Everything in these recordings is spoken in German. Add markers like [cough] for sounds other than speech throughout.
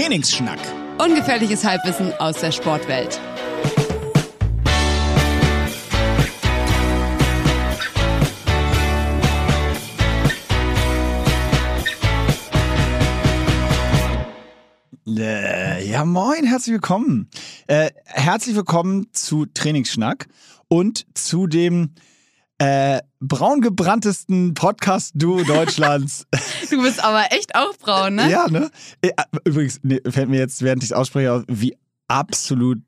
Trainingsschnack. Ungefährliches Halbwissen aus der Sportwelt. Äh, ja, moin, herzlich willkommen. Äh, herzlich willkommen zu Trainingsschnack und zu dem äh, braungebranntesten Podcast-Duo [laughs] Deutschlands. Du bist aber echt auch braun, ne? ja, ne? Äh, Übrigens, nee, fällt mir jetzt, während ich es ausspreche, auf, wie absolut,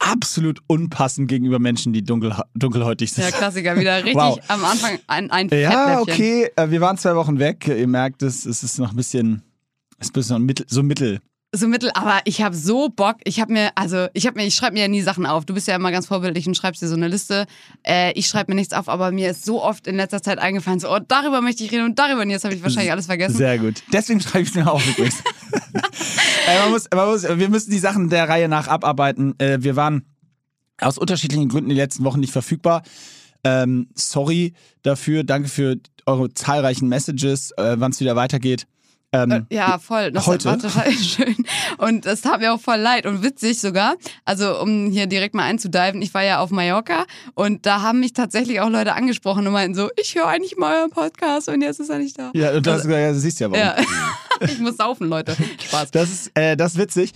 absolut unpassend gegenüber Menschen, die dunkel, dunkelhäutig sind. Ja, Klassiker, wieder [laughs] richtig Wow. am Anfang ein, ein Ja, okay. äh, Wir waren zwei Wochen weg. Ihr merkt es, es ist noch ein bisschen, es ist ein bisschen mittel, so mittel. So mittel, aber ich habe so Bock. Ich habe mir, also ich habe mir, ich schreibe mir ja nie Sachen auf. Du bist ja immer ganz vorbildlich und schreibst dir so eine Liste. Äh, ich schreibe mir nichts auf, aber mir ist so oft in letzter Zeit eingefallen, so, oh, darüber möchte ich reden und darüber. Und jetzt habe ich wahrscheinlich alles vergessen. Sehr gut. Deswegen schreibe ich es mir auf übrigens. [laughs] äh, man muss, man muss, wir müssen die Sachen der Reihe nach abarbeiten. Äh, wir waren aus unterschiedlichen Gründen die letzten Wochen nicht verfügbar. Ähm, sorry dafür. Danke für eure zahlreichen Messages, äh, wann es wieder weitergeht. Ähm, Ja, voll. Das Heute? war total [laughs] schön. Und das tat mir auch voll leid und witzig sogar. Also, um hier direkt mal einzudiven, ich war ja auf Mallorca und da haben mich tatsächlich auch Leute angesprochen und meinten so, ich höre eigentlich mal euren Podcast und jetzt ist er nicht da. ja, und du hast gesagt, ja, du siehst ja warum. Ja. [laughs] ich muss saufen, Leute. Spaß. Das ist, äh, das ist witzig.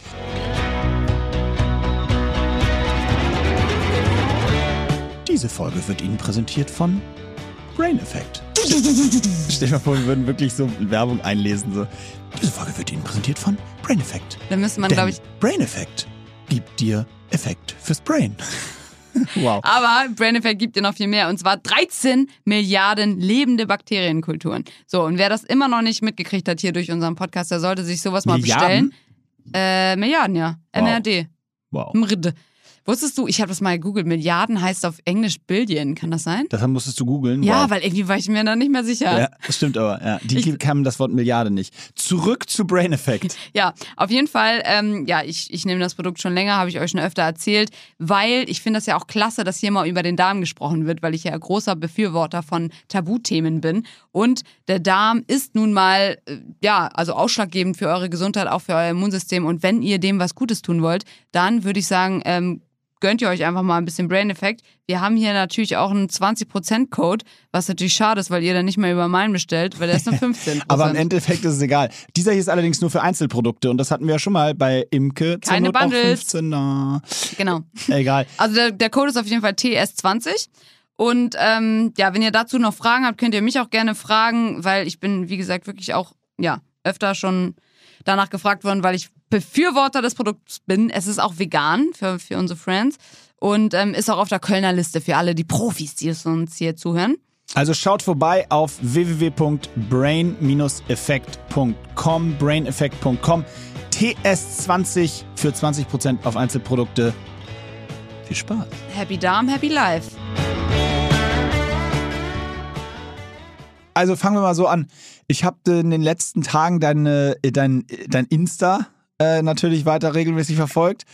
Diese Folge wird Ihnen präsentiert von Brain Effect. [laughs] Stell dir mal vor, wir würden wirklich so Werbung einlesen. So. Diese Folge wird Ihnen präsentiert von Brain Effect. Da müsste man, glaube ich. Brain Effect gibt dir Effekt fürs Brain. [laughs] wow. Aber Brain Effect gibt dir noch viel mehr. Und zwar 13 Milliarden lebende Bakterienkulturen. So, und wer das immer noch nicht mitgekriegt hat hier durch unseren Podcast, der sollte sich sowas mal Milliarden? bestellen. Äh, Milliarden, ja. Wow. MRD. Wow. Mrd. Wusstest du, ich habe das mal gegoogelt, Milliarden heißt auf Englisch Billion, kann das sein? Das musstest du googeln. Ja, wow. weil irgendwie war ich mir da nicht mehr sicher. Ja, das stimmt aber. Ja. Die Ich- kamen das Wort Milliarde nicht. Zurück zu Brain Effect. [laughs] Ja, auf jeden Fall, ähm, ja, ich, ich nehme das Produkt schon länger, habe ich euch schon öfter erzählt, weil ich finde das ja auch klasse, dass hier mal über den Darm gesprochen wird, weil ich ja großer Befürworter von Tabuthemen bin. Und der Darm ist nun mal, äh, ja, also ausschlaggebend für eure Gesundheit, auch für euer Immunsystem. Und wenn ihr dem was Gutes tun wollt, dann würde ich sagen, ähm, gönnt ihr euch einfach mal ein bisschen Brain Effect. Wir haben hier natürlich auch einen 20% Code, was natürlich schade ist, weil ihr dann nicht mehr über meinen bestellt, weil der ist nur [laughs] 15%. Aber im Endeffekt ist es egal. Dieser hier ist allerdings nur für Einzelprodukte und das hatten wir ja schon mal bei Imke. Keine Bundles. 15, na, Genau. egal. [laughs] Also der, der Code ist auf jeden Fall TS20. Und ähm, ja, wenn ihr dazu noch Fragen habt, könnt ihr mich auch gerne fragen, weil ich bin, wie gesagt, wirklich auch ja öfter schon danach gefragt worden, weil ich Befürworter des Produkts bin. Es ist auch vegan für, für unsere Friends und ähm, ist auch auf der Kölner Liste für alle die Profis, die es uns hier zuhören. Also schaut vorbei auf www.brain-effekt.com, braineffekt.com, TS20 für 20% auf Einzelprodukte. Viel Spaß. Happy Darm, Happy Life. Also fangen wir mal so an. Ich habe in den letzten Tagen deine, äh, dein, dein Insta äh, natürlich weiter regelmäßig verfolgt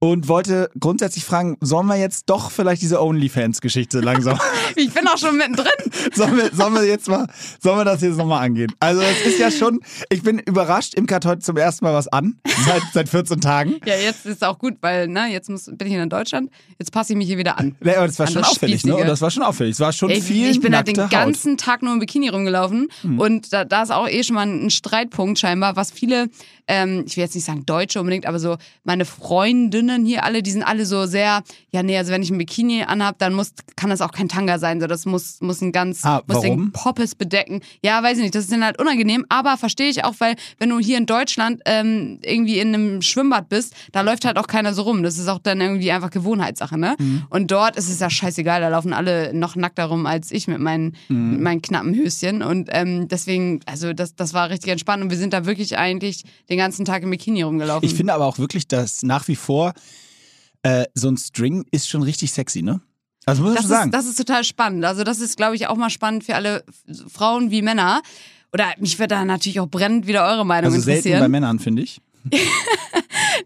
und wollte grundsätzlich fragen, sollen wir jetzt doch vielleicht diese OnlyFans-Geschichte langsam, [laughs] [laughs] Ich bin auch schon mittendrin. sollen, wir, sollen wir jetzt mal, sollen wir das jetzt nochmal angehen? Also es ist ja schon, ich bin überrascht, Imke hat heute zum ersten Mal was an, seit, seit 14 Tagen. Ja, jetzt ist auch gut, weil ne, jetzt muss, bin ich in Deutschland. Jetzt passe ich mich hier wieder an. Ja, aber das war An schon das auffällig, ne? Spießige. Das war schon auffällig. Es war schon Ey, viel ich bin halt den Haut. Ganzen Tag nur im Bikini rumgelaufen und da, da ist auch eh schon mal ein Streitpunkt scheinbar, was viele, ähm, ich will jetzt nicht sagen Deutsche unbedingt, aber so meine Freundinnen hier alle, die sind alle so sehr, ja nee, also wenn ich ein Bikini anhab, dann muss, kann das auch kein Tanga sein, so das muss, muss ein ganz, Ah, muss warum? den Poppes bedecken. Ja, weiß ich nicht, das ist dann halt unangenehm, aber verstehe ich auch, weil wenn du hier in Deutschland ähm, irgendwie in einem Schwimmbad bist, da läuft halt auch keiner so rum. Das ist auch dann irgendwie einfach Gewohnheitssache, ne? Mhm. Und dort ist es ja scheißegal, da laufen alle noch nackter rum als ich mit meinen, Mhm. mit meinen knappen Höschen. Und ähm, deswegen, also das, das war richtig entspannt und wir sind da wirklich eigentlich den ganzen Tag im Bikini rumgelaufen. Ich finde aber auch wirklich, dass nach wie vor äh, so ein String ist schon richtig sexy, ne? Also muss ich das schon sagen. ist, das ist total spannend. Also das ist, glaube ich, auch mal spannend für alle Frauen wie Männer. Oder mich würde da natürlich auch brennend wieder eure Meinung also selten interessieren. bei Männern, finde ich. [laughs]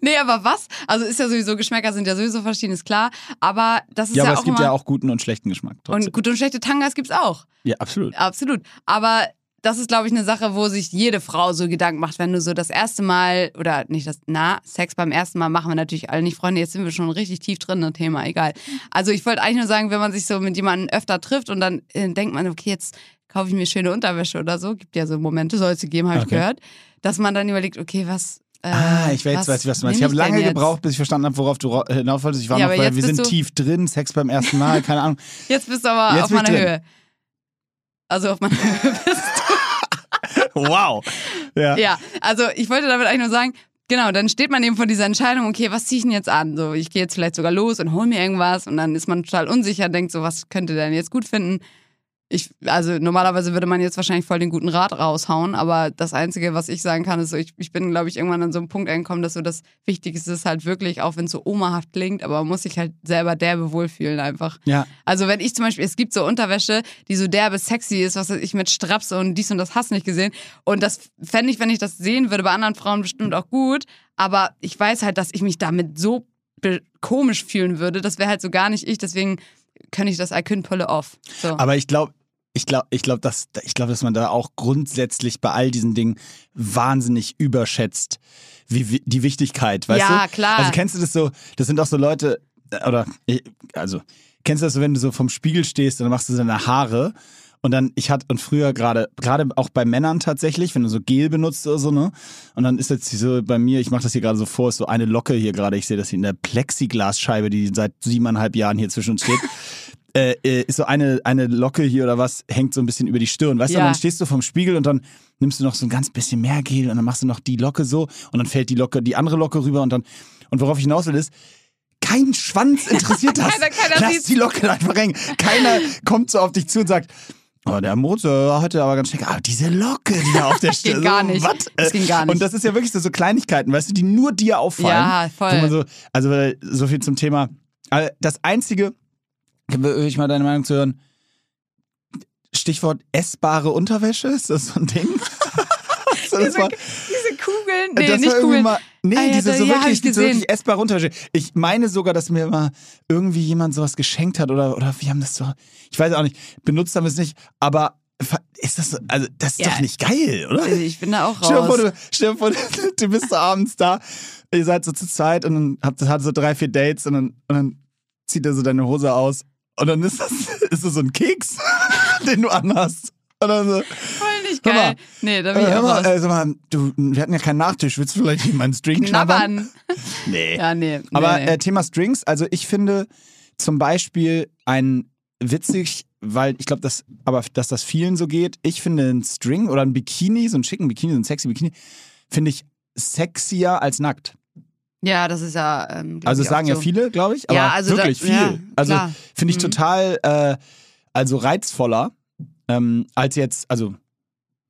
Nee, aber was? Also ist ja sowieso, Geschmäcker sind ja sowieso verschieden, ist klar. Aber das ist Ja, ja, aber auch es gibt ja auch guten und schlechten Geschmack. Trotzdem. Und gute und schlechte Tangas gibt's auch. ja, absolut. Absolut. Aber das ist, glaube ich, eine Sache, wo sich jede Frau so Gedanken macht, wenn du so das erste Mal, oder nicht das, na, Sex beim ersten Mal machen wir natürlich alle nicht, Freunde, jetzt sind wir schon richtig tief drin im Thema, egal. Also ich wollte eigentlich nur sagen, wenn man sich so mit jemandem öfter trifft und dann äh, denkt man, okay, jetzt kaufe ich mir schöne Unterwäsche oder so, gibt ja so Momente, soll es geben, habe ich Okay. gehört, dass man dann überlegt, okay, was. Äh, Ah, ich weiß, was weiß, was du meinst. Ich habe lange gebraucht, bis ich verstanden habe, worauf du ra- hinauf wolltest. Ich war Ja, noch, weil jetzt wir sind du- tief drin, Sex beim ersten Mal, keine Ahnung. Jetzt bist du aber Jetzt auf ich meiner. Höhe. Also auf meiner [laughs] Höhe bist Wow. Ja. Ja, also ich wollte damit eigentlich nur sagen, genau, dann steht man eben vor dieser Entscheidung, okay, was ziehe ich denn jetzt an? So, ich gehe jetzt vielleicht sogar los und hol mir irgendwas und dann ist man total unsicher, denkt so, was könnte der denn jetzt gut finden? Ich, also normalerweise würde man jetzt wahrscheinlich voll den guten Rat raushauen, aber das Einzige, was ich sagen kann, ist so, ich, ich bin, glaube ich, irgendwann an so einem Punkt angekommen, dass so das Wichtigste ist halt wirklich, auch wenn es so omahaft klingt, aber man muss sich halt selber derbe wohlfühlen einfach. Ja. Also wenn ich zum Beispiel, es gibt so Unterwäsche, die so derbe sexy ist, was ich mit Straps und dies und das hast nicht gesehen. Und das fände ich, wenn ich das sehen würde, bei anderen Frauen bestimmt auch gut. Aber ich weiß halt, dass ich mich damit so komisch fühlen würde. Das wäre halt so gar nicht ich. Deswegen könnte ich das I couldn't pull it off. So. Aber ich glaube, ich glaube, ich glaube, dass, ich glaube, dass man da auch grundsätzlich bei all diesen Dingen wahnsinnig überschätzt, wie, wie die Wichtigkeit, weißt du? Ja, klar. Also kennst du das so? Das sind auch so Leute, äh, oder ich- also kennst du das so, wenn du so vom Spiegel stehst und dann machst du deine Haare und dann ich hatte und früher gerade gerade auch bei Männern tatsächlich, wenn du so Gel benutzt oder so ne, und dann ist jetzt so bei mir, ich mache das hier gerade so vor, ist so eine Locke hier gerade, ich sehe das hier in der Plexiglasscheibe, die seit siebeneinhalb Jahren hier zwischen uns steht. [laughs] äh, äh, ist so eine, eine Locke hier oder was, hängt so ein bisschen über die Stirn. Weißt du, Ja. und dann stehst du vorm Spiegel und dann nimmst du noch so ein ganz bisschen mehr Gel und dann machst du noch die Locke so und dann fällt die Locke, die andere Locke rüber und dann, und worauf ich hinaus will ist, kein Schwanz interessiert [laughs] das. Keiner- keiner Lass sieht's. die Locke einfach hängen. Keiner [laughs] kommt so auf dich zu und sagt, Oh, der Motor heute aber ganz schick. Ah, diese Locke, die da auf der [laughs] Stirn. Ging gar nicht. was? Das ging gar nicht. Und das ist ja wirklich so, so Kleinigkeiten, weißt du, die nur dir auffallen. Ja, voll. So, also weil so viel zum Thema. Also Das Einzige, will ich mal deine Meinung zu hören, Stichwort essbare Unterwäsche, ist das so ein Ding? [laughs] so, diese, war, diese Kugeln, nee, nicht Kugeln. mal, nee, Ah, ja, diese so ja, wirklich, ich diese wirklich essbare Unterwäsche. Ich meine sogar, dass mir mal irgendwie jemand sowas geschenkt hat oder, oder wir haben das so, ich weiß auch nicht, benutzt haben wir es nicht, aber ist das so, also das ist Ja. doch nicht geil, oder? Also ich bin da auch Stell dir vor, raus. du, stell vor, [laughs] du bist so abends da, ihr seid so zu zweit und dann habt ihr so drei, vier Dates und dann, und dann zieht er so deine Hose aus und dann ist das, [laughs] ist das so ein Keks, [laughs] den du anhast. Und dann so, Voll nicht Hör mal. geil. Nee, da bin äh, ich auch mal, raus. äh, sag mal, du, wir hatten ja keinen Nachtisch, willst du vielleicht meinen String knabbern? [laughs] Nee. Ja, nee. nee Aber nee. Äh, Thema Strings, also ich finde zum Beispiel ein witzig, weil ich glaube, dass, aber dass das vielen so geht. Ich finde ein String oder ein Bikini, so ein schicken Bikini, so ein sexy Bikini, finde ich sexier als nackt. Ja, das ist ja. Ähm, Also sagen auch ja so. viele, glaube ich, aber Ja, also da- wirklich viel. ja, also finde ich Mhm. total, äh, also reizvoller ähm, als jetzt, also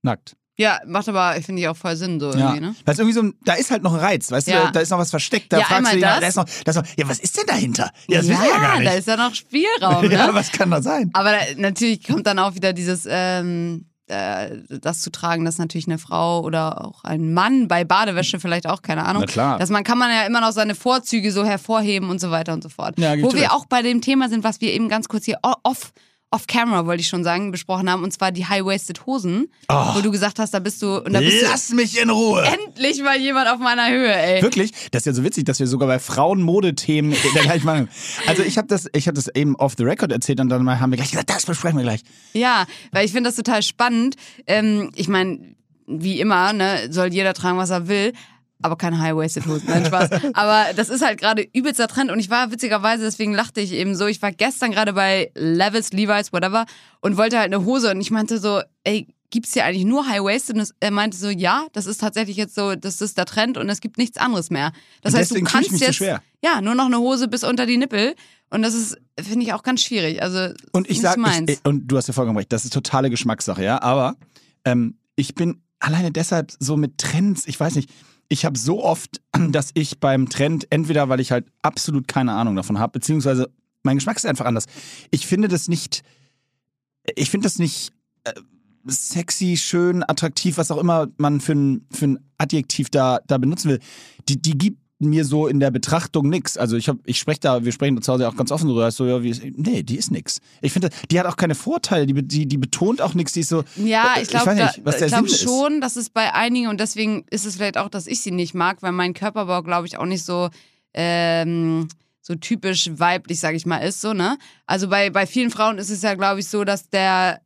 nackt. Ja, macht aber, finde ich, auch voll Sinn, so Ja. irgendwie, ne? Weil es irgendwie so, da ist halt noch ein Reiz, weißt du, Ja. da, da ist noch was versteckt, da Ja, fragst du dich, das. da ist noch, da ist noch, ja, was ist denn dahinter? Ja, das wissen wir ja gar nicht. da ist ja noch Spielraum, [laughs] ne? ja, was kann da sein? Aber da, natürlich kommt dann auch wieder dieses, ähm, äh, das zu tragen, dass natürlich eine Frau oder auch ein Mann bei Badewäsche vielleicht auch, keine Ahnung. Na klar. Dass man kann man ja immer noch seine Vorzüge so hervorheben und so weiter und so fort. Ja, Wo wir auch bei dem Thema sind, was wir eben ganz kurz hier off off camera wollte ich schon sagen, besprochen haben, und zwar die High-Waisted Hosen, Oh. wo du gesagt hast, da bist du und da bist Lass mich in Ruhe. du endlich mal jemand auf meiner Höhe, ey. Wirklich? Das ist ja so witzig, dass wir sogar bei Frauenmodethemen [laughs] der gleichen Meinung sind. Also ich habe das, ich hab das eben off the record erzählt und dann haben wir gleich gesagt, das besprechen wir gleich. Ja, weil ich finde das total spannend. Ähm, ich meine, wie immer, ne, soll jeder tragen, was er will. Aber keine High-Waisted Hosen, nein, Spaß. [laughs] Aber das ist halt gerade übelster Trend und ich war witzigerweise, deswegen lachte ich eben so, ich war gestern gerade bei Levels, Levi's, whatever und wollte halt eine Hose und ich meinte so, ey, gibt's hier eigentlich nur High-Waisted? Und er meinte so, ja, das ist tatsächlich jetzt so, das ist der Trend und es gibt nichts anderes mehr. Das Und heißt, du kannst so jetzt, schwer. ja, nur noch eine Hose bis unter die Nippel und das ist, finde ich auch ganz schwierig. Also, Und ich sag, ich, und du hast ja vollkommen recht, das ist totale Geschmackssache, ja. Aber ähm, ich bin alleine deshalb so mit Trends, ich weiß nicht, ich habe so oft, [clears throat] dass ich beim Trend, entweder weil ich halt absolut keine Ahnung davon habe, beziehungsweise mein Geschmack ist einfach anders. Ich finde das nicht, ich finde das nicht äh, sexy, schön, attraktiv, was auch immer man für ein, für ein Adjektiv da, da benutzen will. Die, die gibt mir so in der Betrachtung nix. Also ich hab, ich spreche da, wir sprechen da zu Hause auch ganz offen drüber. So, ja, wie nee, die ist nix. Ich finde, die hat auch keine Vorteile. Die, die, die betont auch nichts. Die ist so. Ja, äh, ich glaube glaub schon, dass es bei einigen und deswegen ist es vielleicht auch, dass ich sie nicht mag, weil mein Körperbau, glaube ich, auch nicht so ähm, so typisch weiblich, sage ich mal, ist so ne. Also bei bei vielen Frauen ist es ja, glaube ich, so, dass der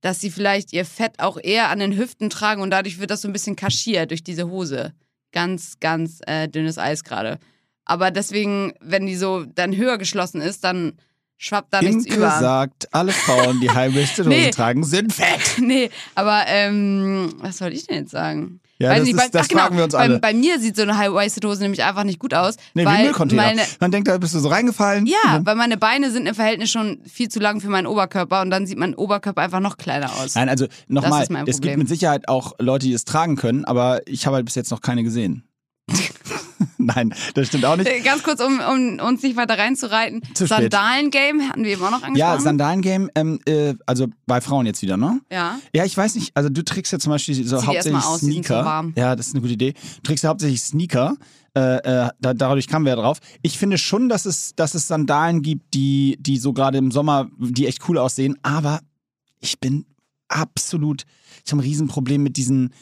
dass sie vielleicht ihr Fett auch eher an den Hüften tragen und dadurch wird das so ein bisschen kaschiert durch diese Hose. Ganz, ganz äh, dünnes Eis gerade. Aber deswegen, wenn die so dann höher geschlossen ist, dann schwappt da nichts Imke über. sagt, alle Frauen, die [laughs] High-Waisted Hosen Nee. tragen, sind fett. [laughs] Nee, aber ähm, was soll ich denn jetzt sagen? Ja, Weiß das, nicht, ist, bei- das ach, genau, fragen wir uns bei, alle. Bei mir sieht so eine High-Waisted-Hose nämlich einfach nicht gut aus. nee, wie weil Müllcontainer. meine, Man denkt, da bist du so reingefallen. ja, weil meine Beine sind im Verhältnis schon viel zu lang für meinen Oberkörper und dann sieht mein Oberkörper einfach noch kleiner aus. Nein, also nochmal, es gibt mit Sicherheit auch Leute, die es tragen können, aber ich habe halt bis jetzt noch keine gesehen. [laughs] [laughs] Nein, das stimmt auch nicht. Äh, Ganz kurz, um, um uns nicht weiter reinzureiten. Sandalen-Game hatten wir eben auch noch angesprochen. Ja, Sandalen-Game, ähm, äh, also bei Frauen jetzt wieder, ne? Ja. Ja, ich weiß nicht, also du trägst ja zum Beispiel so Zieh hauptsächlich aus, Sneaker. so warm. Ja, das ist eine gute Idee. Du trägst ja hauptsächlich Sneaker. Äh, äh, da, dadurch kamen wir ja drauf. Ich finde schon, dass es, dass es Sandalen gibt, die, die so gerade im Sommer, die echt cool aussehen, aber ich bin absolut, ich habe ein Riesenproblem mit diesen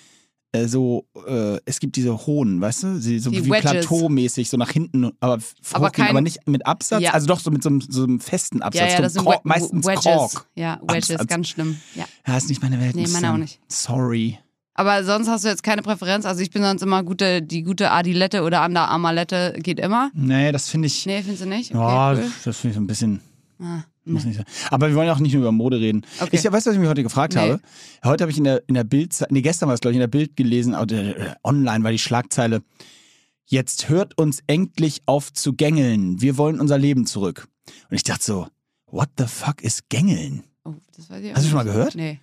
äh, so, äh, es gibt diese hohen, weißt du, sie, so Die wie Wedges. Plateaumäßig, so nach hinten, aber, Aber kein- aber nicht mit Absatz, Ja. also doch so mit so einem, so einem festen Absatz, Ja, ja, so das sind Kork, meistens Wedges. Kork. Ja, Wedges, Absatz. ganz schlimm. Ja. Ja, ist nicht meine Welt. Nee, meine auch nicht. Sorry. Aber sonst hast du jetzt keine Präferenz. Also ich bin sonst immer gute, die gute Adilette oder Under Armourette geht immer. Nee, das finde ich. Nee, findest du nicht? Okay, ja, cool. das finde ich so ein bisschen. Ah, Muss nicht sein. Aber wir wollen ja auch nicht nur über Mode reden. Okay. Ich weißt du, was ich mich heute gefragt Nee. habe? Heute habe ich in der, in der Bild, nee, gestern war es, glaube ich, in der Bild gelesen, oder, äh, online war die Schlagzeile. Jetzt hört uns endlich auf zu gängeln. Wir wollen unser Leben zurück. Und ich dachte so, what the fuck ist gängeln? Oh, das weiß ich auch Hast du schon mal gehört? Nee.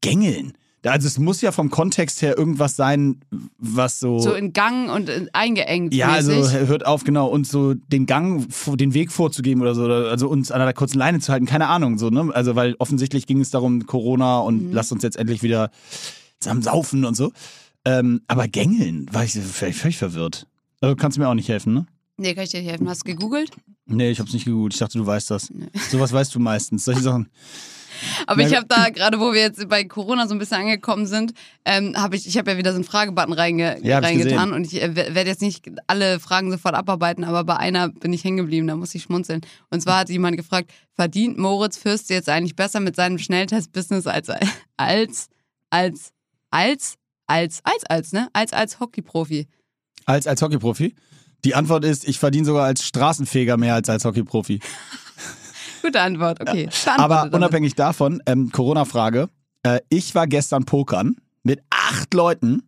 Gängeln. Also es muss ja vom Kontext her irgendwas sein, was so. So in Gang und in, eingeengt Ja, also mäßig. hört auf, genau, uns so den Gang, den Weg vorzugeben oder so, oder also uns an einer kurzen Leine zu halten, keine Ahnung, so, ne? Also, weil offensichtlich ging es darum, Corona und Mhm. lasst uns jetzt endlich wieder zusammen saufen und so. Ähm, aber Gängeln, war ich völlig, völlig verwirrt. Also kannst du mir auch nicht helfen, ne? Nee, kann ich dir nicht helfen. Hast du gegoogelt? Nee, ich hab's nicht gegoogelt. Ich dachte, du weißt das. Sowas weißt du meistens. Solche Sachen. Aber ich habe da, gerade wo wir jetzt bei Corona so ein bisschen angekommen sind, ähm, habe ich, ich habe ja wieder so einen Fragebutton reinge Ja, ich reingetan gesehen. und ich äh, werde jetzt nicht alle Fragen sofort abarbeiten, aber bei einer bin ich hängen geblieben, da muss ich schmunzeln. Und zwar hat jemand gefragt, verdient Moritz Fürst jetzt eigentlich besser mit seinem Schnelltest-Business als, als, als, als, als, als, als, ne? Als, als Hockeyprofi. Als, als Hockeyprofi? Die Antwort ist, ich verdiene sogar als Straßenfeger mehr als als Hockeyprofi. [laughs] Gute Antwort, okay. Aber Beantwortet damit. unabhängig davon, ähm, Corona-Frage. Äh, ich war gestern pokern mit acht Leuten.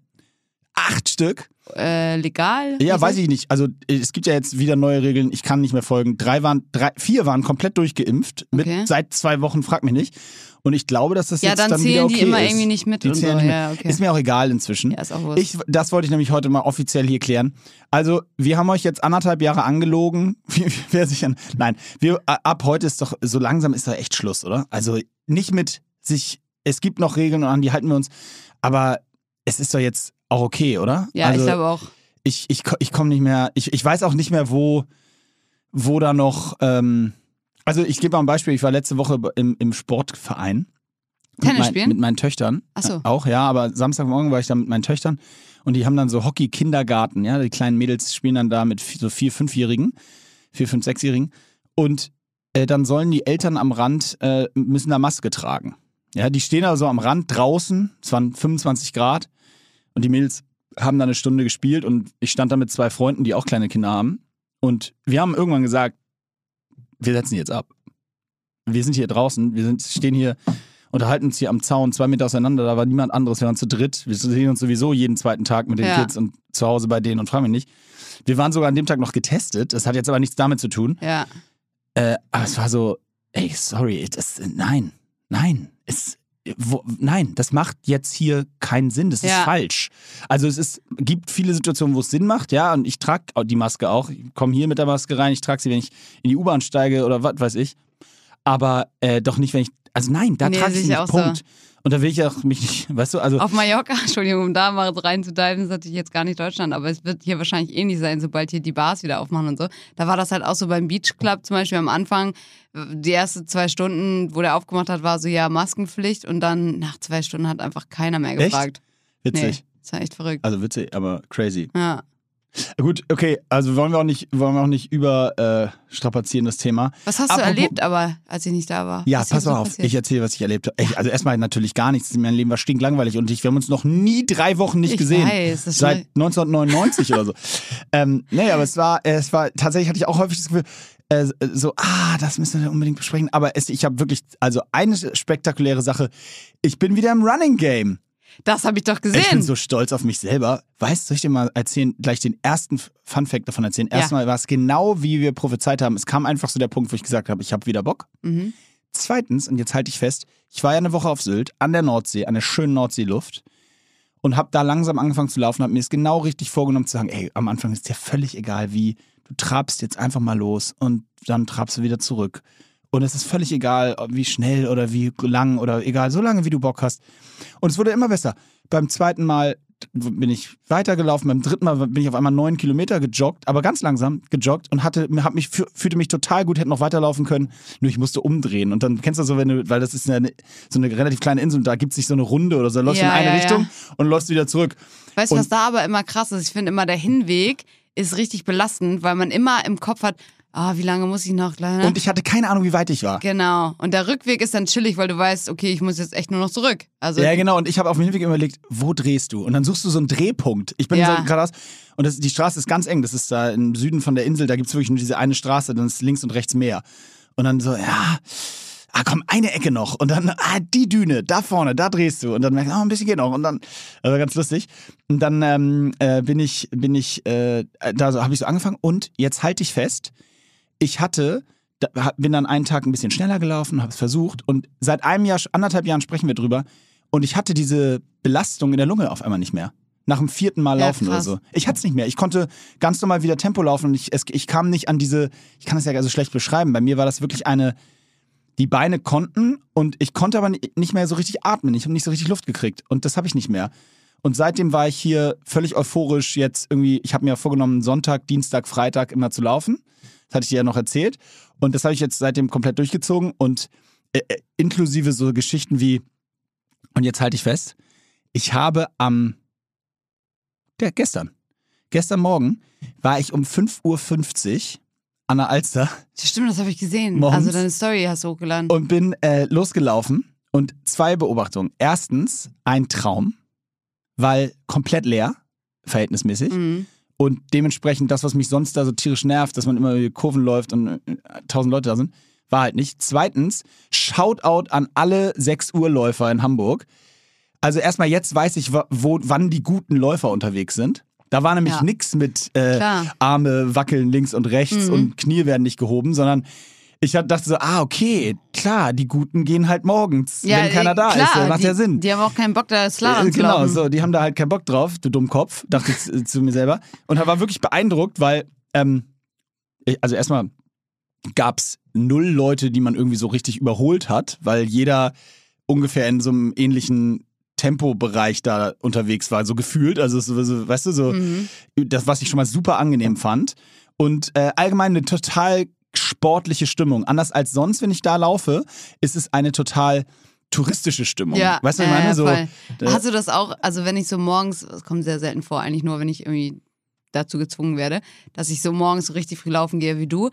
Acht Stück. Äh, legal? Ja, weiß ich nicht. Also es gibt ja jetzt wieder neue Regeln. Ich kann nicht mehr folgen. Drei waren, drei, vier waren komplett durchgeimpft. Mit Okay. seit zwei Wochen, frag mich nicht. Und ich glaube, dass das Ja, jetzt dann dann, wieder zählen okay die immer ist. irgendwie nicht mit Die und zählen so. Ja, okay. Ist mir auch egal inzwischen. Ja, ist auch wurscht. Ich, das wollte ich nämlich heute mal offiziell hier klären. Also, wir haben euch jetzt anderthalb Jahre angelogen. [laughs] Wer sich an. Nein, wir, ab heute ist doch, so langsam ist da echt Schluss, oder? Also, nicht mit sich, es gibt noch Regeln und an die halten wir uns, aber es ist doch jetzt auch okay, oder? Ja, also, ich glaube auch. ich, ich, ich komme nicht mehr, ich, ich weiß auch nicht mehr, wo, wo da noch, ähm, also ich gebe mal ein Beispiel, ich war letzte Woche im, im Sportverein. Mit, Tennis mein, spielen? mit meinen Töchtern. Ach so. Äh, auch, ja, aber Samstagmorgen war ich da mit meinen Töchtern und die haben dann so Hockey-Kindergarten, ja, die kleinen Mädels spielen dann da mit so vier, fünfjährigen, vier, fünf, sechsjährigen und äh, dann sollen die Eltern am Rand, äh, müssen da Maske tragen. Ja, die stehen da so am Rand draußen, es waren 25 Grad und die Mädels haben da eine Stunde gespielt und ich stand da mit zwei Freunden, die auch kleine Kinder haben. Und wir haben irgendwann gesagt, wir setzen jetzt ab. Wir sind hier draußen, wir sind, stehen hier, unterhalten uns hier am Zaun, zwei Meter auseinander, da war niemand anderes, wir waren zu dritt. Wir sehen uns sowieso jeden zweiten Tag mit den Ja. Kids und zu Hause bei denen und fragen mich nicht. Wir waren sogar an dem Tag noch getestet, das hat jetzt aber nichts damit zu tun. Ja. Äh, aber es war so, ey, sorry, das, nein, nein, es, wo, nein, das macht jetzt hier keinen Sinn, das ist Ja. falsch. Also es ist, gibt viele Situationen, wo es Sinn macht, ja, und ich trage die Maske auch. Ich komme hier mit der Maske rein, ich trage sie, wenn ich in die U-Bahn steige oder was weiß ich. Aber äh, doch nicht, wenn ich, also nein, da Nee, trage ich nicht, auch so. Und da will ich auch mich nicht, weißt du, also. Auf Mallorca, [laughs] Entschuldigung, um da mal reinzudeiven, ist natürlich jetzt gar nicht Deutschland, aber es wird hier wahrscheinlich ähnlich sein, sobald hier die Bars wieder aufmachen und so. Da war das halt auch so beim Beach Club zum Beispiel am Anfang. Die ersten zwei Stunden, wo der aufgemacht hat, war so ja Maskenpflicht und dann nach zwei Stunden hat einfach keiner mehr Echt? gefragt. witzig. Nee, das war echt verrückt. Also witzig, aber crazy. Ja. Gut, okay, also wollen wir auch nicht, wollen wir auch nicht über äh, strapazieren das Thema. Was hast Apropos- du erlebt aber, als ich nicht da war? Ja, Was pass mal auf, passiert? ich erzähle, was ich erlebt habe. Ich, also erstmal natürlich gar nichts. Mein Leben war stinklangweilig und ich, wir haben uns noch nie drei Wochen nicht Ich gesehen. weiß, das Seit 1999 oder so. [laughs] Ähm, nee, aber es war, es war, tatsächlich hatte ich auch häufig das Gefühl, äh, so, ah, das müssen wir unbedingt besprechen. Aber es, ich habe wirklich, also eine spektakuläre Sache. Ich bin wieder im Running Game. Das habe ich doch Ich bin gesehen. so stolz auf mich selber. Weißt du, soll ich dir mal erzählen, gleich den ersten Fun Fact davon erzählen? Ja. Erstmal war es genau, wie wir prophezeit haben. Es kam einfach so der Punkt, wo ich gesagt habe, ich habe wieder Bock. mhm. Zweitens, und jetzt halte ich fest, ich war ja eine Woche auf Sylt, an der Nordsee, an der schönen Nordseeluft und habe da langsam angefangen zu laufen, habe mir es genau richtig vorgenommen zu sagen, ey, am Anfang ist dir völlig egal wie, du trabst jetzt einfach mal los und dann trabst du wieder zurück. Und es ist völlig egal, wie schnell oder wie lang oder egal, so lange wie du Bock hast. Und es wurde immer besser. Beim zweiten Mal bin ich weitergelaufen, beim dritten Mal bin ich auf einmal neun Kilometer gejoggt, aber ganz langsam gejoggt und hatte, hab mich, fü- fühlte mich total gut, hätte noch weiterlaufen können, nur ich musste umdrehen. Und dann kennst du so, wenn du, weil das ist eine, so eine relativ kleine Insel und da gibt es sich so eine Runde oder so, da läufst du Ja, in eine ja, Richtung ja. und läufst wieder zurück. Weißt du, was da aber immer krass ist? Ich finde immer, der Hinweg ist richtig belastend, weil man immer im Kopf hat, ah, wie lange muss ich noch? Ne? Und ich hatte keine Ahnung, wie weit ich war. Genau. Und der Rückweg ist dann chillig, weil du weißt, okay, ich muss jetzt echt nur noch zurück. Also Ja, genau. Und ich habe auf dem Hinweg überlegt, wo drehst du? Und dann suchst du so einen Drehpunkt. Ich bin Ja. so geradeaus. Und das, die Straße ist ganz eng. Das ist da im Süden von der Insel. Da gibt es wirklich nur diese eine Straße. Dann ist links und rechts Meer. Und dann so, ja, ah komm, eine Ecke noch. Und dann, ah, die Düne, da vorne, da drehst du. Und dann merkst du, oh, ein bisschen geht noch. Und dann, das war ganz lustig. Und dann ähm, äh, bin ich, bin ich, äh, da so, habe ich so angefangen. Und jetzt halte ich fest, ich hatte, bin dann einen Tag ein bisschen schneller gelaufen, habe es versucht und seit einem Jahr, anderthalb Jahren sprechen wir drüber und ich hatte diese Belastung in der Lunge auf einmal nicht mehr. Nach dem vierten Mal Ja, laufen oder krass. so. Ich hatte es nicht mehr. Ich konnte ganz normal wieder Tempo laufen und ich, es, ich kam nicht an diese, ich kann das ja gar so schlecht beschreiben. Bei mir war das wirklich eine, die Beine konnten und ich konnte aber ni- nicht mehr so richtig atmen. Ich habe nicht so richtig Luft gekriegt und das habe ich nicht mehr. Und seitdem war ich hier völlig euphorisch jetzt irgendwie, ich habe mir vorgenommen, Sonntag, Dienstag, Freitag immer zu laufen. Das hatte ich dir ja noch erzählt. Und das habe ich jetzt seitdem komplett durchgezogen und äh, äh, inklusive so Geschichten wie, und jetzt halte ich fest, ich habe am, der, gestern, gestern Morgen war ich um 5.50 Uhr an der Alster Stimmt, das habe ich gesehen. Morgens. Also deine Story hast du hochgeladen. und bin äh, losgelaufen und zwei Beobachtungen. Erstens, ein Traum, weil komplett leer, verhältnismäßig. Mhm. Und dementsprechend das, was mich sonst da so tierisch nervt, dass man immer über Kurven läuft und äh, tausend Leute da sind, war halt nicht. Zweitens, Shoutout an alle 6 Uhr Läufer in Hamburg. Also erstmal jetzt weiß ich, wo, wann die guten Läufer unterwegs sind. Da war nämlich Ja. nix mit äh. Arme wackeln links und rechts Mhm. und Knie werden nicht gehoben, sondern ich dachte so, ah, okay, klar, die Guten gehen halt morgens, wenn keiner äh, da klar, ist. Das macht die, ja Sinn. Die haben auch keinen Bock, da Slalom Äh, Genau, laufen. so, die haben da halt keinen Bock drauf, du Dummkopf, dachte ich zu, zu mir selber. Und war wirklich beeindruckt, weil, ähm, ich, also erstmal gab es null Leute, die man irgendwie so richtig überholt hat, weil jeder ungefähr in so einem ähnlichen Tempobereich da unterwegs war, so gefühlt. Also, so, so, weißt du, so, Mhm. das, was ich schon mal super angenehm fand. Und äh, allgemein eine total sportliche Stimmung. Anders als sonst, wenn ich da laufe, ist es eine total touristische Stimmung. Ja, weißt du, was ich meine? So, äh, Hast du das auch, also wenn ich so morgens, das kommt sehr selten vor, eigentlich nur, wenn ich irgendwie dazu gezwungen werde, dass ich so morgens so richtig früh laufen gehe wie du.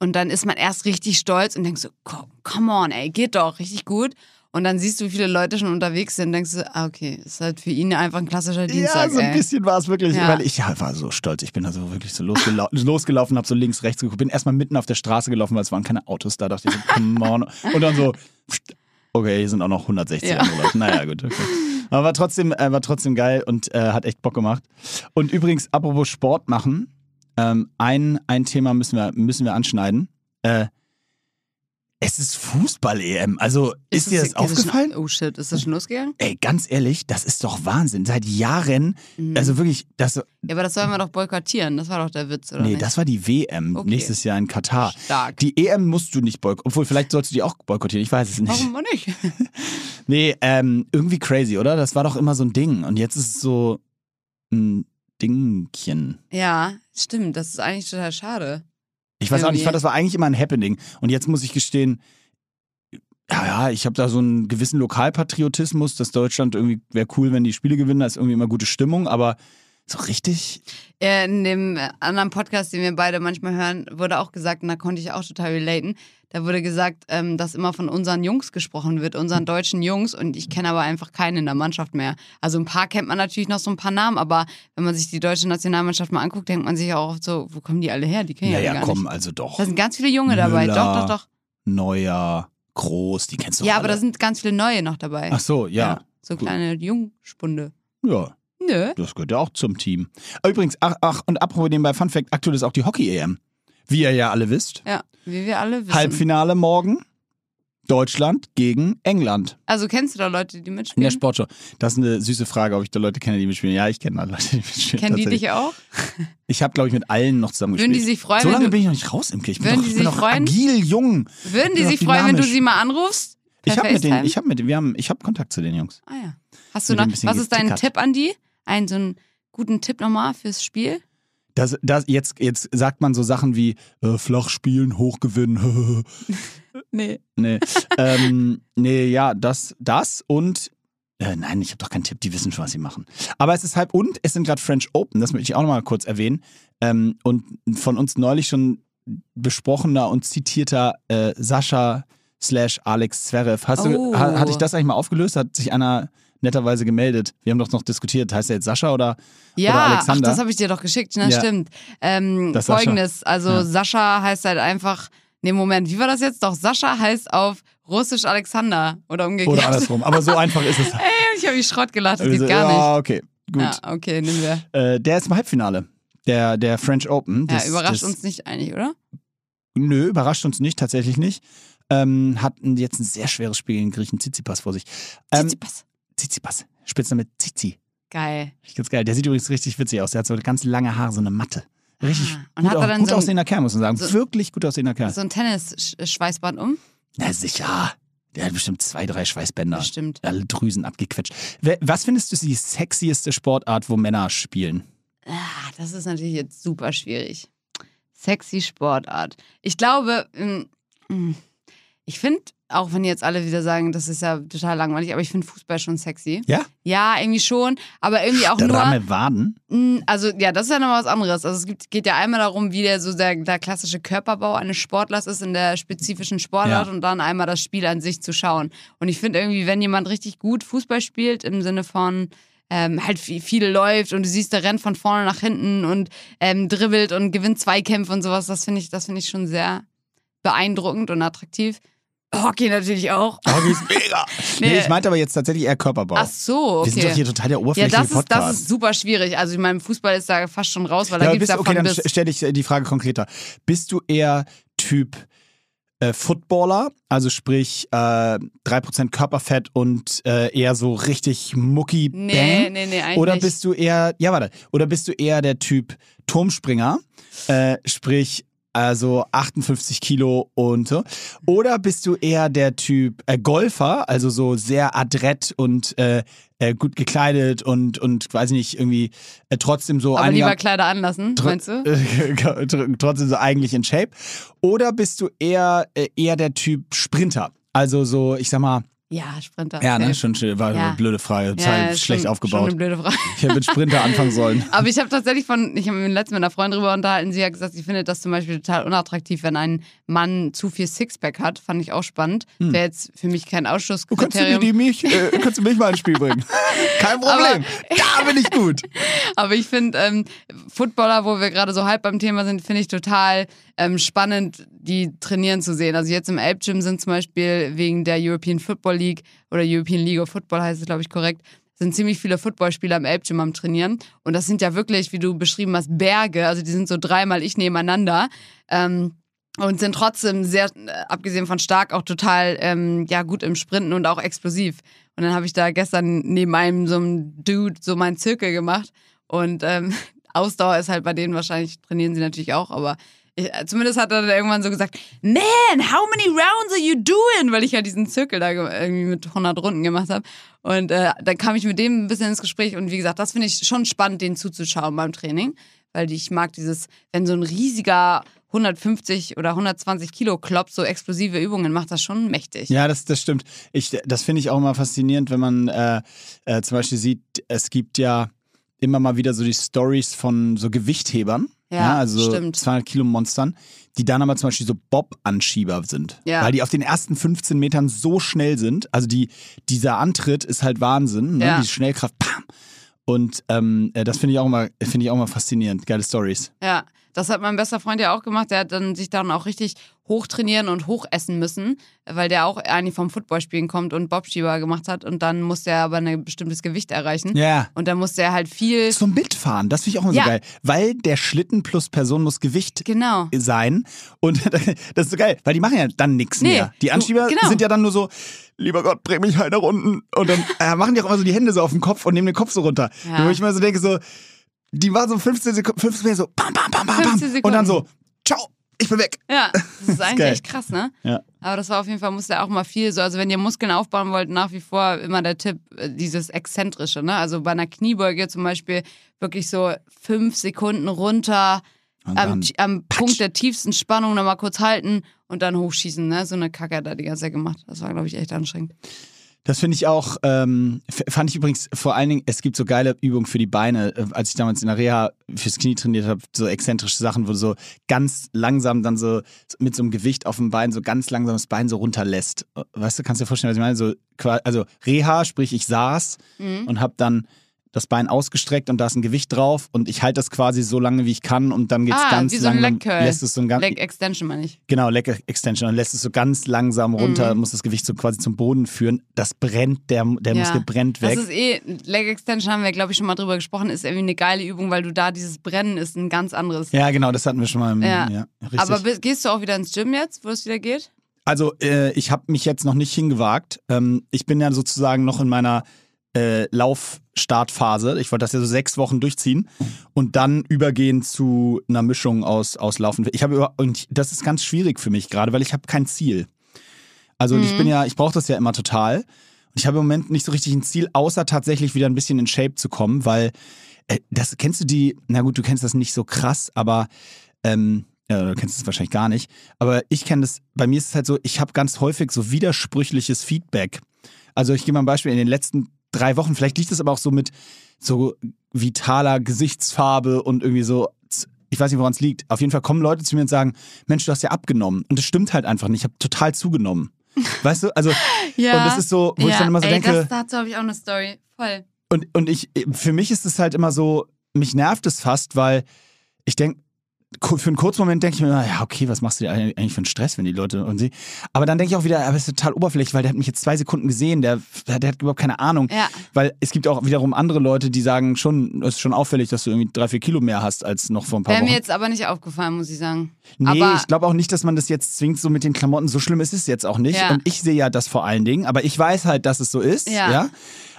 Und dann ist man erst richtig stolz und denkst so, "Co- come on, ey, geht doch, richtig gut. Und dann siehst du, wie viele Leute schon unterwegs sind denkst du, ah, okay, ist halt für ihn einfach ein klassischer Dienstag, ja, so ein ey. bisschen war es wirklich, Ja. weil ich ja, war so stolz. Ich bin da so wirklich so losgelau [laughs] losgelaufen, habe so links, rechts geguckt, bin erstmal mitten auf der Straße gelaufen, weil es waren keine Autos da, dachte ich so, come on. Und dann so, [laughs] okay, hier sind auch noch 160 Ja. andere Leute. Naja, gut, okay. Aber war trotzdem, äh, war trotzdem geil und äh, hat echt Bock gemacht. Und übrigens, apropos Sport machen, ähm, ein, ein Thema müssen wir, müssen wir anschneiden. Äh, Es ist Fußball-EM. Also, ist, es- dir das es aufgefallen? Schon, oh shit, ist das schon losgegangen? Ey, ganz ehrlich, das ist doch Wahnsinn. Seit Jahren, also wirklich, das, Ja, aber das sollen wir doch boykottieren. Das war doch der Witz, oder nee, nicht? das war die WM Okay. nächstes Jahr in Katar. Stark. Die EM musst du nicht boykottieren. Obwohl, vielleicht solltest du die auch boykottieren. Ich weiß es nicht. Warum nicht? [laughs] Nee, ähm, irgendwie crazy, oder? Das war doch immer so ein Ding. Und jetzt ist es so ein Dingchen. ja, stimmt. Das ist eigentlich total schade. Ich weiß auch nicht, ich fand, das war eigentlich immer ein Happening. Und jetzt muss ich gestehen, ja, ja, ich habe da so einen gewissen Lokalpatriotismus, dass Deutschland irgendwie wäre cool, wenn die Spiele gewinnen, da ist irgendwie immer gute Stimmung, aber so richtig. Äh, In dem äh, anderen Podcast, den wir beide manchmal hören, wurde auch gesagt, und da konnte ich auch total relaten, da wurde gesagt, ähm, dass immer von unseren Jungs gesprochen wird, unseren deutschen Jungs. Und ich kenne aber einfach keinen in der Mannschaft mehr. Also ein paar kennt man natürlich noch so ein paar Namen, aber wenn man sich die deutsche Nationalmannschaft mal anguckt, denkt man sich auch oft so, wo kommen die alle her? Die kennen ja, Naja, alle gar komm, nicht. also doch. Da sind ganz viele Junge dabei. Müller. Doch, doch, doch. Neuer, groß, die kennst du Ja, alle. aber da sind ganz viele neue noch dabei. Ach so, ja. So Gut. kleine Jungspunde. Ja, Nö. das gehört ja auch zum Team. Übrigens, ach, ach und apropos nebenbei Fun Fact, aktuell ist auch die Hockey-EM. Wie ihr ja alle wisst. Ja, wie wir alle wissen. Halbfinale morgen. Deutschland gegen England Also kennst du da Leute, die in der mitspielen? Sportshow. Das ist eine süße Frage, ob ich da Leute kenne, die mitspielen. Ja, ich kenne da Leute, die mitspielen. Kennen die dich auch? Ich habe, glaube ich, mit allen noch zusammen Würden gespielt. die sich freuen, so lange bin ich noch nicht raus im Kirch. Ich bin Würden die ich bin sich doch freuen? agil, jung. Würden die sich freuen, wenn du sie mal anrufst? Per Ich habe mit denen, ich habe mit, wir haben, ich habe Kontakt zu den Jungs. Ah ja. Hast du noch, was ist dein. Tipp an die? Einen so einen guten Tipp nochmal fürs Spiel? Das, das, jetzt, jetzt sagt man so Sachen wie äh, flach spielen, hoch gewinnen. [laughs] Nee. nee. ähm, nee, ja, das, das und äh, nein, ich habe doch keinen Tipp, die wissen schon, was sie machen. Aber es ist halb und es sind gerade French Open, das möchte ich auch nochmal kurz erwähnen. Ähm, und von uns neulich schon besprochener und zitierter äh, Sascha slash Alex Zverev. Hast Oh. du, ha, hatte ich das eigentlich mal aufgelöst? Hat sich einer netterweise gemeldet. Wir haben doch noch diskutiert, heißt er jetzt Sascha oder, Ja, oder Alexander? das habe ich dir doch geschickt, ne? Ja. Stimmt. Ähm, Das Sascha. Folgendes, also Ja. Sascha heißt halt einfach, nee, Moment, wie war das jetzt? Doch, Sascha heißt auf Russisch Alexander oder umgekehrt. oder andersrum. Aber so einfach ist es. [laughs] Ey, ich habe mich Schrott gelacht, das Also, geht gar ja, okay, gut. nicht. Ja, okay, nehmen wir. Äh, der ist im Halbfinale. Der, der French Open. Ja, Das- überrascht das, uns nicht eigentlich, oder? Nö, überrascht uns nicht, tatsächlich nicht. Ähm, hat jetzt ein sehr schweres Spiel gegen Griechen Tsitsipas vor sich. Ähm, Tsitsipas. Tsitsipas. Spitzname Tsitsi. Geil. Ganz geil. Der sieht übrigens richtig witzig aus. Der hat so ganz lange Haare, so eine Matte. Richtig Ah, und gut, hat er au- dann gut so aussehender Kerl, muss man sagen. so- Wirklich gut aussehender Kerl. So ein Tennis-Schweißband um? Na sicher. Der hat bestimmt zwei, drei Schweißbänder. Bestimmt. Alle Drüsen abgequetscht. Was findest du die sexieste Sportart, wo Männer spielen? Ah, das ist natürlich jetzt super schwierig. Sexy Sportart. Ich glaube, mm, mm, ich finde, auch wenn jetzt alle wieder sagen, das ist ja total langweilig, aber ich finde Fußball schon sexy. Ja? Ja, irgendwie schon, aber irgendwie auch nur. Stramme Waden? Mm, Also ja, das ist ja noch was anderes. Also es gibt, geht ja einmal darum, wie der so der, der klassische Körperbau eines Sportlers ist in der spezifischen Sportart Ja. und dann einmal das Spiel an sich zu schauen. Und ich finde irgendwie, wenn jemand richtig gut Fußball spielt, im Sinne von ähm, halt viel, viel läuft und du siehst, der rennt von vorne nach hinten und ähm, dribbelt und gewinnt Zweikämpfe und sowas, das finde ich, das finde ich schon sehr beeindruckend und attraktiv. Hockey natürlich auch. Hockey ist [laughs] mega. nee. Nee. ich meinte aber jetzt tatsächlich eher Körperbau. Ach so, okay. Wir sind doch hier total der ja, oberflächliche das ist, Podcast. das ist super schwierig. Also ich meine, Fußball ist da fast schon raus, weil da Ja, gibt es ja okay, dann bis. stelle ich äh, die Frage konkreter. Bist du eher Typ äh, Footballer, also sprich äh, 3% Körperfett und äh, eher so richtig mucki Nee, bang? nee, nee, eigentlich Oder bist du eher, ja warte, oder bist du eher der Typ Turmspringer, äh, sprich also 58 Kilo und so. Oder bist du eher der Typ äh, Golfer, also so sehr adrett und äh, äh, gut gekleidet und, und weiß ich nicht, irgendwie äh, trotzdem so Aber lieber Kleider anlassen, meinst du? [laughs] tr- trotzdem so eigentlich in Shape? Oder bist du eher, äh, eher der Typ Sprinter? Also so, ich sag mal, Ja, Sprinter. ja, ne, schon schön, war Ja. eine blöde Frage, Ja, ist schlecht schon, Schon aufgebaut. eine blöde Frage. Ich hätte mit Sprinter anfangen sollen. [laughs] Aber ich habe tatsächlich von, ich habe mich letztens mit einer Freundin drüber unterhalten, sie hat gesagt, sie findet das zum Beispiel total unattraktiv, wenn ein Mann zu viel Sixpack hat. Fand ich auch spannend. Wäre jetzt für mich kein Du kannst du mir Ausschlusskriterium. die Milch, äh, kannst du mich mal ins Spiel bringen? [laughs] Kein Problem. da bin ich gut. [laughs] Aber ich finde ähm, Footballer, wo wir gerade so halb beim Thema sind, finde ich total ähm, spannend, die trainieren zu sehen. Also jetzt im Elbgym sind zum Beispiel wegen der European Football League oder European League of Football heißt es, glaube ich, korrekt, sind ziemlich viele Footballspieler im Elbgym am Trainieren. Und das sind ja wirklich, wie du beschrieben hast, Berge. Also die sind so dreimal ich nebeneinander. Ähm, und sind trotzdem sehr, äh, abgesehen von stark, auch total ähm, ja, gut im Sprinten und auch explosiv. Und dann habe ich da gestern neben einem so einem Dude so meinen Zirkel gemacht. Und ähm, [laughs] Ausdauer ist halt bei denen wahrscheinlich, trainieren sie natürlich auch, aber zumindest hat er dann irgendwann so gesagt, Man, how many rounds are you doing? Weil ich halt diesen Zirkel da irgendwie mit 100 Runden gemacht habe. Und äh, dann kam ich mit dem ein bisschen ins Gespräch und wie gesagt, das finde ich schon spannend, denen zuzuschauen beim Training, weil ich mag dieses, wenn so ein riesiger 150 oder 120 Kilo Klopp so explosive Übungen macht, das schon mächtig. Ja, das, das stimmt. Ich, das finde ich auch immer faszinierend, wenn man äh, äh, zum Beispiel sieht, es gibt ja immer mal wieder so die Stories von so Gewichthebern. Ja, also stimmt. 200 Kilo Monstern, die dann aber zum Beispiel so Bob-Anschieber sind. Ja. Weil die auf den ersten 15 Metern so schnell sind. Also die, dieser Antritt ist halt Wahnsinn. Ne? Ja. Die Schnellkraft, pam. Und ähm, äh, das finde ich auch immer, finde ich auch immer faszinierend. Geile Stories. Ja, das hat mein bester Freund ja auch gemacht. Der hat dann sich dann auch richtig hochtrainieren und hochessen müssen, weil der auch eigentlich vom Footballspielen kommt und Bobschieber gemacht hat. Und dann musste er aber ein bestimmtes Gewicht erreichen. Ja. Und dann musste er halt viel. Zum Mitfahren, das finde ich auch immer Ja. so geil. Weil der Schlitten plus Person muss Gewicht Genau. sein. Und [laughs] das ist so geil, weil die machen ja dann nichts Nee, mehr. Die du- Anschieber genau. sind ja dann nur so, lieber Gott, bring mich halt nach unten. Und dann [laughs] äh, machen die auch immer so die Hände so auf den Kopf und nehmen den Kopf so runter. Ja. Wo ich mir so denke, so, die waren so 15 Sekunden, 15 Sekunden so, bam, bam, bam, bam, bam. 15 Und dann so, ciao, ich bin weg. Ja, [laughs] das ist eigentlich echt krass, ne? Ja. Aber das war auf jeden Fall, musste auch mal viel so. Also, wenn ihr Muskeln aufbauen wollt, nach wie vor immer der Tipp, äh, dieses Exzentrische, ne? Also bei einer Kniebeuge zum Beispiel wirklich so fünf Sekunden runter, am, am Punkt der tiefsten Spannung nochmal kurz halten und dann hochschießen, ne? So eine Kacke hat er die ganze Zeit gemacht. Das war, glaube ich, echt anstrengend. Das finde ich auch, ähm, fand ich übrigens vor allen Dingen, es gibt so geile Übungen für die Beine. Äh, Als ich damals in der Reha fürs Knie trainiert habe, so exzentrische Sachen, wo du so ganz langsam dann so mit so einem Gewicht auf dem Bein so ganz langsam das Bein so runterlässt. Weißt du, kannst du dir vorstellen, was ich meine? So, also Reha, sprich ich saß Mhm. und habe dann das Bein ausgestreckt und da ist ein Gewicht drauf und ich halte das quasi so lange, wie ich kann und dann geht's Ah, ganz wie so ein langsam, Leg Curl. lässt es so ein ganz, Leg Extension meine ich. Genau, Leg Extension. Dann lässt es so ganz langsam runter, Mhm. muss das Gewicht so quasi zum Boden führen. Das brennt, der, der Ja. Muskel brennt weg. Das ist eh, Leg Extension haben wir, glaube ich, schon mal drüber gesprochen, ist irgendwie eine geile Übung, weil du da dieses Brennen ist ein ganz anderes. ja, genau, das hatten wir schon mal. Im, ja. Ja. Aber gehst du auch wieder ins Gym jetzt, wo es wieder geht? also, äh, ich habe mich jetzt noch nicht hingewagt. Ähm, ich bin ja sozusagen noch in meiner äh, Laufstartphase. Ich wollte das ja so sechs Wochen durchziehen und dann übergehen zu einer Mischung aus, aus Laufen. Ich habe und das ist ganz schwierig für mich gerade, weil ich habe kein Ziel. Also und ich bin ja, ich brauche das ja immer total. Und ich habe im Moment nicht so richtig ein Ziel, außer tatsächlich wieder ein bisschen in Shape zu kommen, weil äh, das kennst du die, na gut, du kennst das nicht so krass, aber ähm, ja, du kennst es wahrscheinlich gar nicht. Aber ich kenne das, bei mir ist es halt so, ich habe ganz häufig so widersprüchliches Feedback. Also ich gebe mal ein Beispiel, in den letzten drei Wochen, vielleicht liegt es aber auch so mit so vitaler Gesichtsfarbe und irgendwie so, ich weiß nicht, woran es liegt. Auf jeden Fall kommen Leute zu mir und sagen, Mensch, du hast ja abgenommen. Und das stimmt halt einfach nicht. Ich habe total zugenommen. [laughs] Weißt du? Also, und das ist so, wo ich dann immer so ey, denke, Das, dazu habe ich auch eine Story. Voll. und, und ich, für mich ist es halt immer so, mich nervt es fast, weil ich denke, für einen kurzen Moment denke ich mir immer, ja, okay, was machst du dir eigentlich für einen Stress, wenn die Leute und sie. Aber dann denke ich auch wieder, aber es ist total oberflächlich, weil der hat mich jetzt zwei Sekunden gesehen, der, der hat überhaupt keine Ahnung. Ja. Weil es gibt auch wiederum andere Leute, die sagen schon, es ist schon auffällig, dass du irgendwie drei, vier Kilo mehr hast als noch vor ein paar Wäre Wochen. mir jetzt aber nicht aufgefallen, muss ich sagen. Nee, aber ich glaube auch nicht, dass man das jetzt zwingt, so mit den Klamotten. So schlimm ist es jetzt auch nicht. Ja. Und ich sehe ja das vor allen Dingen, aber ich weiß halt, dass es so ist. Ja. Ja.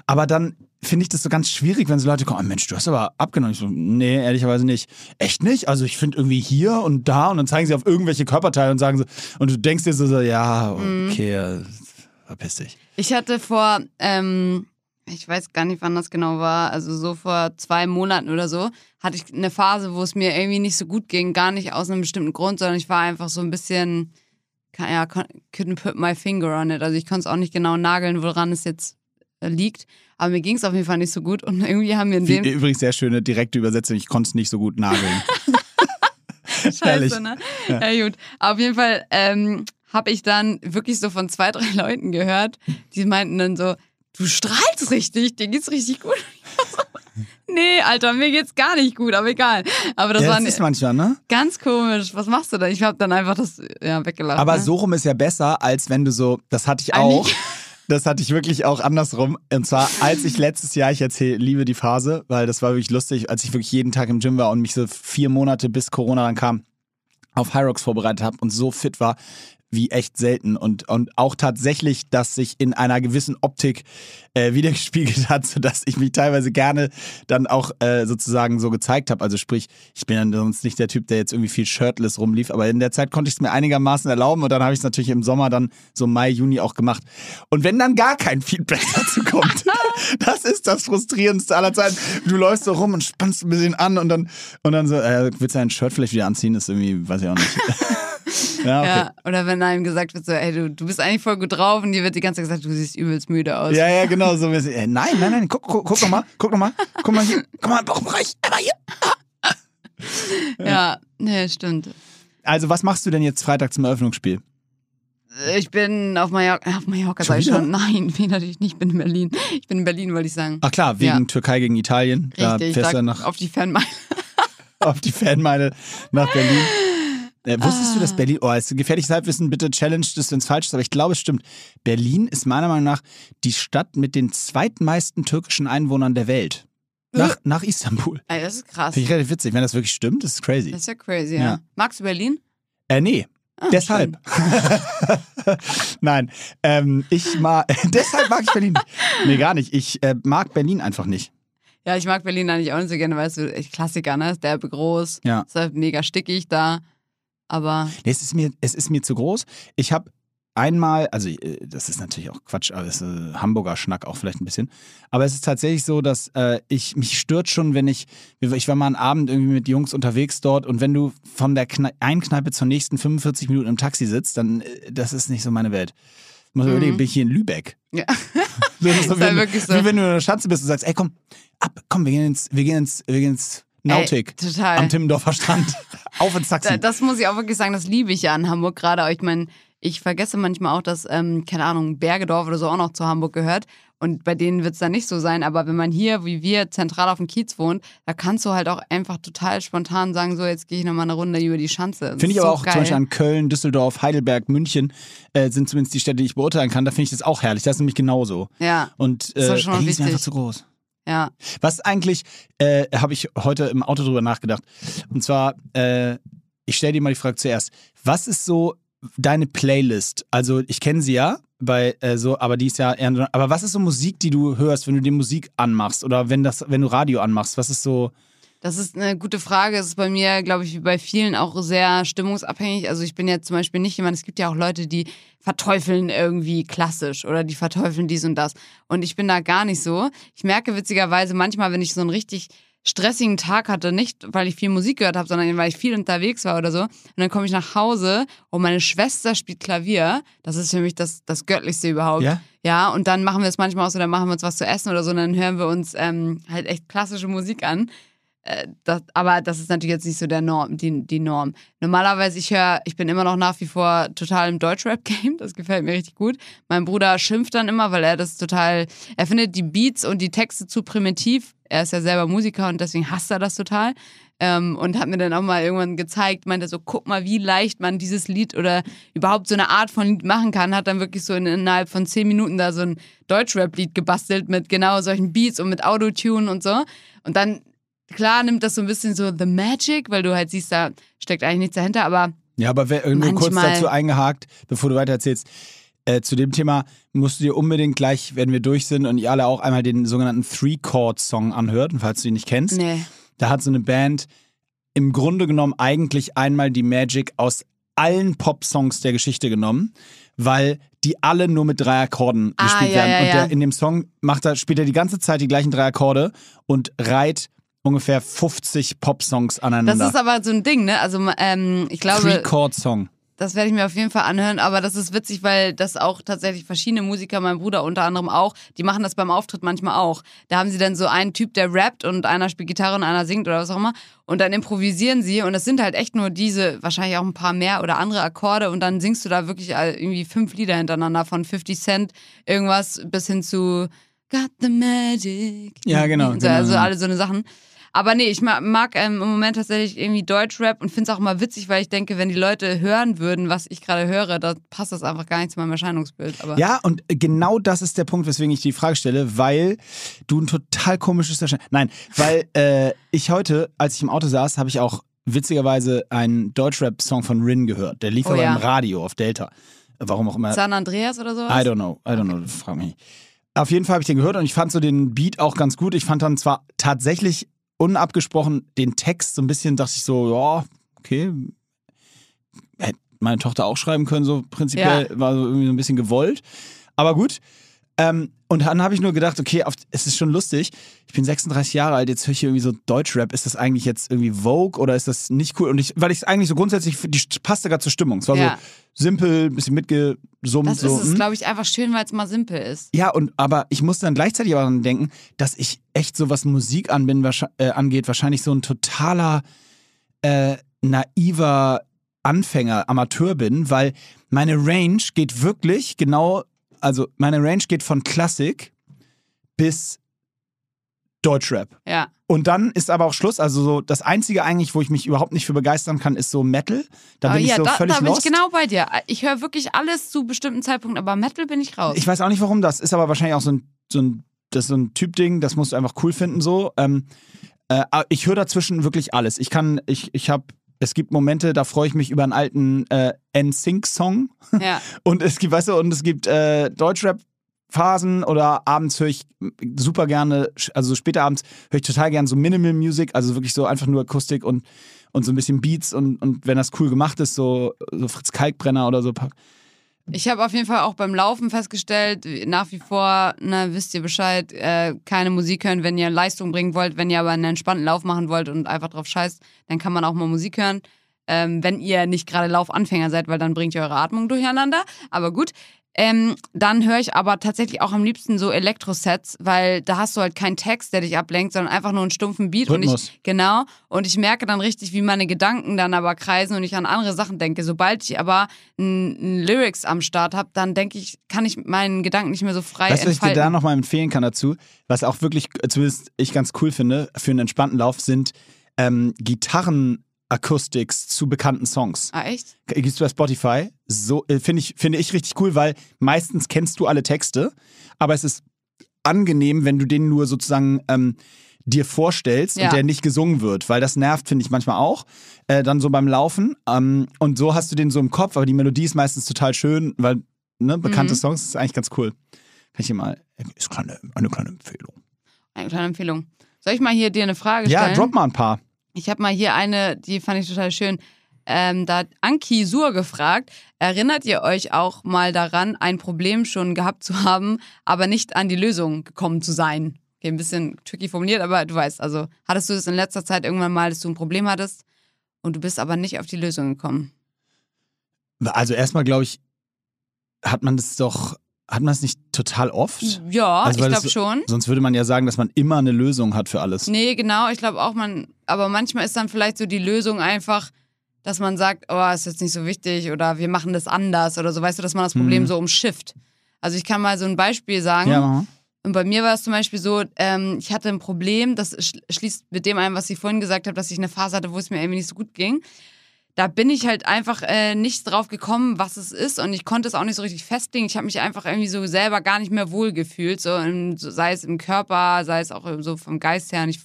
Aber dann finde ich das so ganz schwierig, wenn so Leute kommen, oh Mensch, du hast aber abgenommen. Ich so, nee, ehrlicherweise nicht. Echt nicht? Also ich finde irgendwie hier und da und dann zeigen sie auf irgendwelche Körperteile und sagen so, und du denkst dir so, so ja, Mhm. okay, äh, verpiss dich. Ich hatte vor, ähm, ich weiß gar nicht, wann das genau war, also so vor zwei Monaten oder so, hatte ich eine Phase, wo es mir irgendwie nicht so gut ging, gar nicht aus einem bestimmten Grund, sondern ich war einfach so ein bisschen, ja, couldn't put my finger on it. Also ich konnte es auch nicht genau nageln, woran es jetzt liegt. Aber mir ging es auf jeden Fall nicht so gut und [laughs] irgendwie haben wir in dem übrigens sehr schöne direkte Übersetzung, ich konnte es nicht so gut nageln. [laughs] herrlich. Scheiße, ne? Ja. gut. Auf jeden Fall ähm, habe ich dann wirklich so von zwei, [laughs] drei Leuten gehört, die meinten dann so, du strahlst richtig, dir geht's richtig gut. War nee, Alter, mir geht's gar nicht gut, aber egal. Aber das ja, war das ist manchmal, ne? ganz komisch. Was machst du da? Ich habe dann einfach das ja, weggelacht. Aber ne? so rum ist ja besser, als wenn du so, das hatte ich Eigentlich- auch. Das hatte ich wirklich auch andersrum. Und zwar, als ich letztes Jahr, ich erzähle, liebe die Phase, weil das war wirklich lustig, als ich wirklich jeden Tag im Gym war und mich so vier Monate bis Corona dann kam, auf Hyrox vorbereitet habe und so fit war wie echt selten und, und auch tatsächlich, dass sich in einer gewissen Optik äh, wiedergespiegelt hat, sodass ich mich teilweise gerne dann auch äh, sozusagen so gezeigt habe. Also sprich, ich bin dann sonst nicht der Typ, der jetzt irgendwie viel shirtless rumlief, aber in der Zeit konnte ich es mir einigermaßen erlauben und dann habe ich es natürlich im Sommer dann so Mai, Juni auch gemacht. Und wenn dann gar kein Feedback [laughs] dazu kommt, [laughs] das ist das frustrierendste aller Zeiten. Du läufst so rum und spannst ein bisschen an und dann und dann so, äh, willst du dein Shirt vielleicht wieder anziehen? Das ist irgendwie, weiß ich auch nicht. [laughs] ja, okay. ja, oder wenn einem gesagt wird, so, ey, du, du bist eigentlich voll gut drauf und dir wird die ganze Zeit gesagt, du siehst übelst müde aus. Ja, ja, genau. So, äh, nein, nein, nein, guck, guck, guck noch mal, guck noch mal, guck mal hier, guck mal, Bauchbereich, aber hier. [laughs] ja, nee, stimmt. Also, was machst du denn jetzt Freitag zum Eröffnungsspiel? Ich bin auf Mallorca, auf Mallorca sag ich schon. Nein, [laughs] bin natürlich nicht, ich bin in Berlin. Ich bin in Berlin, wollte ich sagen. Ach klar, wegen ja. Türkei gegen Italien. Richtig, da fährst du nach, auf die Fanmeile. [laughs] auf die Fanmeile nach Berlin. Äh, wusstest ah. du, dass ah. Berlin, oh, ist gefährliches Halbwissen, bitte challenge das, wenn es falsch ist, aber ich glaube, es stimmt. Berlin ist meiner Meinung nach die Stadt mit den zweitmeisten türkischen Einwohnern der Welt. Nach, äh? nach Istanbul. Ey, das ist krass. Finde ich relativ witzig. Wenn das wirklich stimmt, das ist crazy. Das ist ja crazy, ja. ja. Magst du Berlin? Äh, nee. Ah, deshalb. [laughs] Nein, ähm, ich mag, [laughs] deshalb mag ich Berlin. Nee, gar nicht. Ich äh, mag Berlin einfach nicht. Ja, ich mag Berlin eigentlich auch nicht so gerne, so echt Klassiker, ne? Ist derbe groß, ja. ist halt mega stickig da. Aber. Nee, es ist mir, es ist mir zu groß. Ich habe einmal, also äh, das ist natürlich auch Quatsch, aber es ist äh, Hamburger Schnack auch vielleicht ein bisschen. Aber es ist tatsächlich so, dass äh, ich mich stört schon, wenn ich, ich war mal einen Abend irgendwie mit Jungs unterwegs dort und wenn du von der Kne einen Kneipe zur nächsten 45 Minuten im Taxi sitzt, dann äh, das ist nicht so meine Welt. Ich muss mhm. überlegen, bin ich hier in Lübeck? Ja. [laughs] ist, so, wenn, wirklich so. Wie wenn du in der Schanze bist und sagst, ey komm, ab, komm, wir gehen ins, wir gehen ins, wir gehen ins Nautik Ey, total. am Timmendorfer Strand. [laughs] Auf ins Taxi. Das muss ich auch wirklich sagen, das liebe ich ja in Hamburg gerade. Ich meine, ich vergesse manchmal auch, dass, ähm, keine Ahnung, Bergedorf oder so auch noch zu Hamburg gehört. Und bei denen wird es dann nicht so sein. Aber wenn man hier, wie wir, zentral auf dem Kiez wohnt, da kannst du halt auch einfach total spontan sagen, so, jetzt gehe ich nochmal eine Runde über die Schanze. Finde ich so aber auch geil. zum Beispiel an Köln, Düsseldorf, Heidelberg, München äh, sind zumindest die Städte, die ich beurteilen kann. Da finde ich das auch herrlich. Das ist nämlich genauso. Ja. Und äh, das ist, schon ist mir einfach zu groß. Ja. Was eigentlich, äh, habe ich heute im Auto drüber nachgedacht. Und zwar, äh, ich stelle dir mal die Frage zuerst. Was ist so deine Playlist? Also, ich kenne sie ja, bei äh, so, aber die ist ja eher, aber was ist so Musik, die du hörst, wenn du die Musik anmachst oder wenn das, wenn du Radio anmachst? Was ist so das ist eine gute Frage. Es ist bei mir, glaube ich, wie bei vielen auch sehr stimmungsabhängig. Also ich bin ja zum Beispiel nicht jemand, es gibt ja auch Leute, die verteufeln irgendwie klassisch oder die verteufeln dies und das. Und ich bin da gar nicht so. Ich merke witzigerweise manchmal, wenn ich so einen richtig stressigen Tag hatte, nicht weil ich viel Musik gehört habe, sondern weil ich viel unterwegs war oder so. Und dann komme ich nach Hause und meine Schwester spielt Klavier. Das ist für mich das, das Göttlichste überhaupt. Ja? Ja, und dann machen wir es manchmal auch so, dann machen wir uns was zu essen oder so, und dann hören wir uns ähm, halt echt klassische Musik an. Äh, das, aber das ist natürlich jetzt nicht so der Norm, die, die Norm. Normalerweise, ich höre, ich bin immer noch nach wie vor total im Deutschrap-Game. Das gefällt mir richtig gut. Mein Bruder schimpft dann immer, weil er das total, er findet die Beats und die Texte zu primitiv. Er ist ja selber Musiker und deswegen hasst er das total. Ähm, und hat mir dann auch mal irgendwann gezeigt, meinte so, guck mal, wie leicht man dieses Lied oder überhaupt so eine Art von Lied machen kann. Hat dann wirklich so in, innerhalb von zehn Minuten da so ein Deutschrap-Lied gebastelt mit genau solchen Beats und mit Autotune und so. Und dann klar nimmt das so ein bisschen so The Magic, weil du halt siehst, da steckt eigentlich nichts dahinter, aber. Ja, aber wer, nur kurz dazu eingehakt, bevor du weiter erzählst. Äh, zu dem Thema musst du dir unbedingt gleich, wenn wir durch sind und ihr alle auch einmal den sogenannten Three-Chord-Song anhört, falls du ihn nicht kennst. Nee. Da hat so eine Band im Grunde genommen eigentlich einmal die Magic aus allen Pop-Songs der Geschichte genommen, weil die alle nur mit drei Akkorden ah, gespielt ja, werden. Ja, und der, in dem Song macht er, spielt er die ganze Zeit die gleichen drei Akkorde und reiht ungefähr 50 Pop-Songs aneinander. Das ist aber so ein Ding, ne? Also ähm, ich glaube. Three-Chord-Song. Das werde ich mir auf jeden Fall anhören, aber das ist witzig, weil das auch tatsächlich verschiedene Musiker, mein Bruder unter anderem auch, die machen das beim Auftritt manchmal auch. Da haben sie dann so einen Typ, der rappt und einer spielt Gitarre und einer singt oder was auch immer. Und dann improvisieren sie und es sind halt echt nur diese, wahrscheinlich auch ein paar mehr oder andere Akkorde und dann singst du da wirklich irgendwie fünf Lieder hintereinander von 50 Cent irgendwas bis hin zu Got the Magic. Ja, genau. Also, genau. also alle so eine Sachen. Aber nee, ich mag, mag ähm, im Moment tatsächlich irgendwie Deutschrap und finde es auch immer witzig, weil ich denke, wenn die Leute hören würden, was ich gerade höre, dann passt das einfach gar nicht zu meinem Erscheinungsbild. Aber ja, und genau das ist der Punkt, weswegen ich die Frage stelle, weil du ein total komisches Erscheinungsbild. Nein, weil [laughs] äh, ich heute, als ich im Auto saß, habe ich auch witzigerweise einen Deutschrap-Song von Rin gehört. Der lief Oh aber ja. im Radio auf Delta. Warum auch immer. San Andreas oder sowas? I don't know. I don't know. Frag mich nicht. Auf jeden Fall habe ich den gehört und ich fand so den Beat auch ganz gut. Ich fand dann zwar tatsächlich unabgesprochen den Text so ein bisschen, dachte ich so, ja, okay. Hätte meine Tochter auch schreiben können, so prinzipiell. War so irgendwie so ein bisschen gewollt. Aber gut. Ähm, und dann habe ich nur gedacht, okay, auf, es ist schon lustig. Ich bin 36 Jahre alt, jetzt höre ich hier irgendwie so Deutschrap. Ist das eigentlich jetzt irgendwie Vogue oder ist das nicht cool? Und ich, weil ich es eigentlich so grundsätzlich, die passte gerade zur Stimmung. Es war Ja. so simpel, ein bisschen mitgesummt. Das so, ist hm. glaube ich, einfach schön, weil es mal simpel ist. Ja, und aber ich muss dann gleichzeitig aber daran denken, dass ich echt so was Musik an bin, äh, angeht, wahrscheinlich so ein totaler äh, naiver Anfänger, Amateur bin, weil meine Range geht wirklich genau, also meine Range geht von Klassik bis Deutschrap. Ja. Und dann ist aber auch Schluss. Also so das Einzige eigentlich, wo ich mich überhaupt nicht für begeistern kann, ist so Metal. Da Aber bin ja, ich so da, völlig da bin lost. ich genau bei dir. Ich höre wirklich alles zu bestimmten Zeitpunkten, aber Metal bin ich raus. Ich weiß auch nicht, warum das ist, aber wahrscheinlich auch so ein, so ein, das ist so ein Typ-Ding, das musst du einfach cool finden so. Ähm, äh, ich höre dazwischen wirklich alles. Ich kann, ich, ich habe, es gibt Momente, da freue ich mich über einen alten äh, NSYNC-Song ja. [laughs] und es gibt, weißt du, und es gibt äh, Deutschrap-Phasen oder abends höre ich super gerne, also später abends höre ich total gerne so Minimal Music, also wirklich so einfach nur Akustik und, und so ein bisschen Beats und, und wenn das cool gemacht ist, so, so Fritz Kalkbrenner oder so. Ich habe auf jeden Fall auch beim Laufen festgestellt, nach wie vor, na, wisst ihr Bescheid, äh, keine Musik hören, wenn ihr Leistung bringen wollt, wenn ihr aber einen entspannten Lauf machen wollt und einfach drauf scheißt, dann kann man auch mal Musik hören. Ähm, wenn ihr nicht gerade Laufanfänger seid, weil dann bringt ihr eure Atmung durcheinander. Aber gut. Ähm, dann höre ich aber tatsächlich auch am liebsten so Elektro-Sets, weil da hast du halt keinen Text, der dich ablenkt, sondern einfach nur einen stumpfen Beat. Und Rhythmus. ich, genau. Und ich merke dann richtig, wie meine Gedanken dann aber kreisen und ich an andere Sachen denke. Sobald ich aber ein, ein Lyrics am Start habe, dann denke ich, kann ich meinen Gedanken nicht mehr so frei Weißt du, was ich dir entfalten. da nochmal empfehlen kann dazu? Was auch wirklich, zumindest ich ganz cool finde, für einen entspannten Lauf, sind ähm, Gitarren-Acoustics zu bekannten Songs. ah, echt? Gibt's bei Spotify. So äh, finde ich, finde ich richtig cool, weil meistens kennst du alle Texte, aber es ist angenehm, wenn du den nur sozusagen ähm, dir vorstellst Ja. und der nicht gesungen wird, weil das nervt, finde ich manchmal auch. Äh, dann so beim Laufen. Ähm, und so hast du den so im Kopf, aber die Melodie ist meistens total schön, weil ne, bekannte Mhm. Songs ist eigentlich ganz cool. Kann ich dir mal, ist kleine, eine kleine Empfehlung. Eine kleine Empfehlung. Soll ich mal hier dir eine Frage Ja, stellen? drop mal ein paar. Ich habe mal hier eine, die fand ich total schön. Ähm, da hat Anki Sur gefragt, erinnert ihr euch auch mal daran, ein Problem schon gehabt zu haben, aber nicht an die Lösung gekommen zu sein? Okay, ein bisschen tricky formuliert, aber du weißt, also hattest du das in letzter Zeit irgendwann mal, dass du ein Problem hattest und du bist aber nicht auf die Lösung gekommen? Also erstmal glaube ich, hat man das doch, hat man es nicht total oft? Ja, Also, ich glaube schon. Sonst würde man ja sagen, dass man immer eine Lösung hat für alles. Nee, genau, ich glaube auch, man, aber manchmal ist dann vielleicht so die Lösung einfach, dass man sagt, oh, ist jetzt nicht so wichtig oder wir machen das anders oder so, weißt du, dass man das Problem Mhm. so umschifft. Also ich kann mal so ein Beispiel sagen. Ja. Und bei mir war es zum Beispiel so, ähm, ich hatte ein Problem, das sch- schließt mit dem ein, was ich vorhin gesagt habe, dass ich eine Phase hatte, wo es mir irgendwie nicht so gut ging. Da bin ich halt einfach äh, nicht drauf gekommen, was es ist und ich konnte es auch nicht so richtig festlegen. Ich habe mich einfach irgendwie so selber gar nicht mehr wohl gefühlt, so, im, sei es im Körper, sei es auch so vom Geist her. Und ich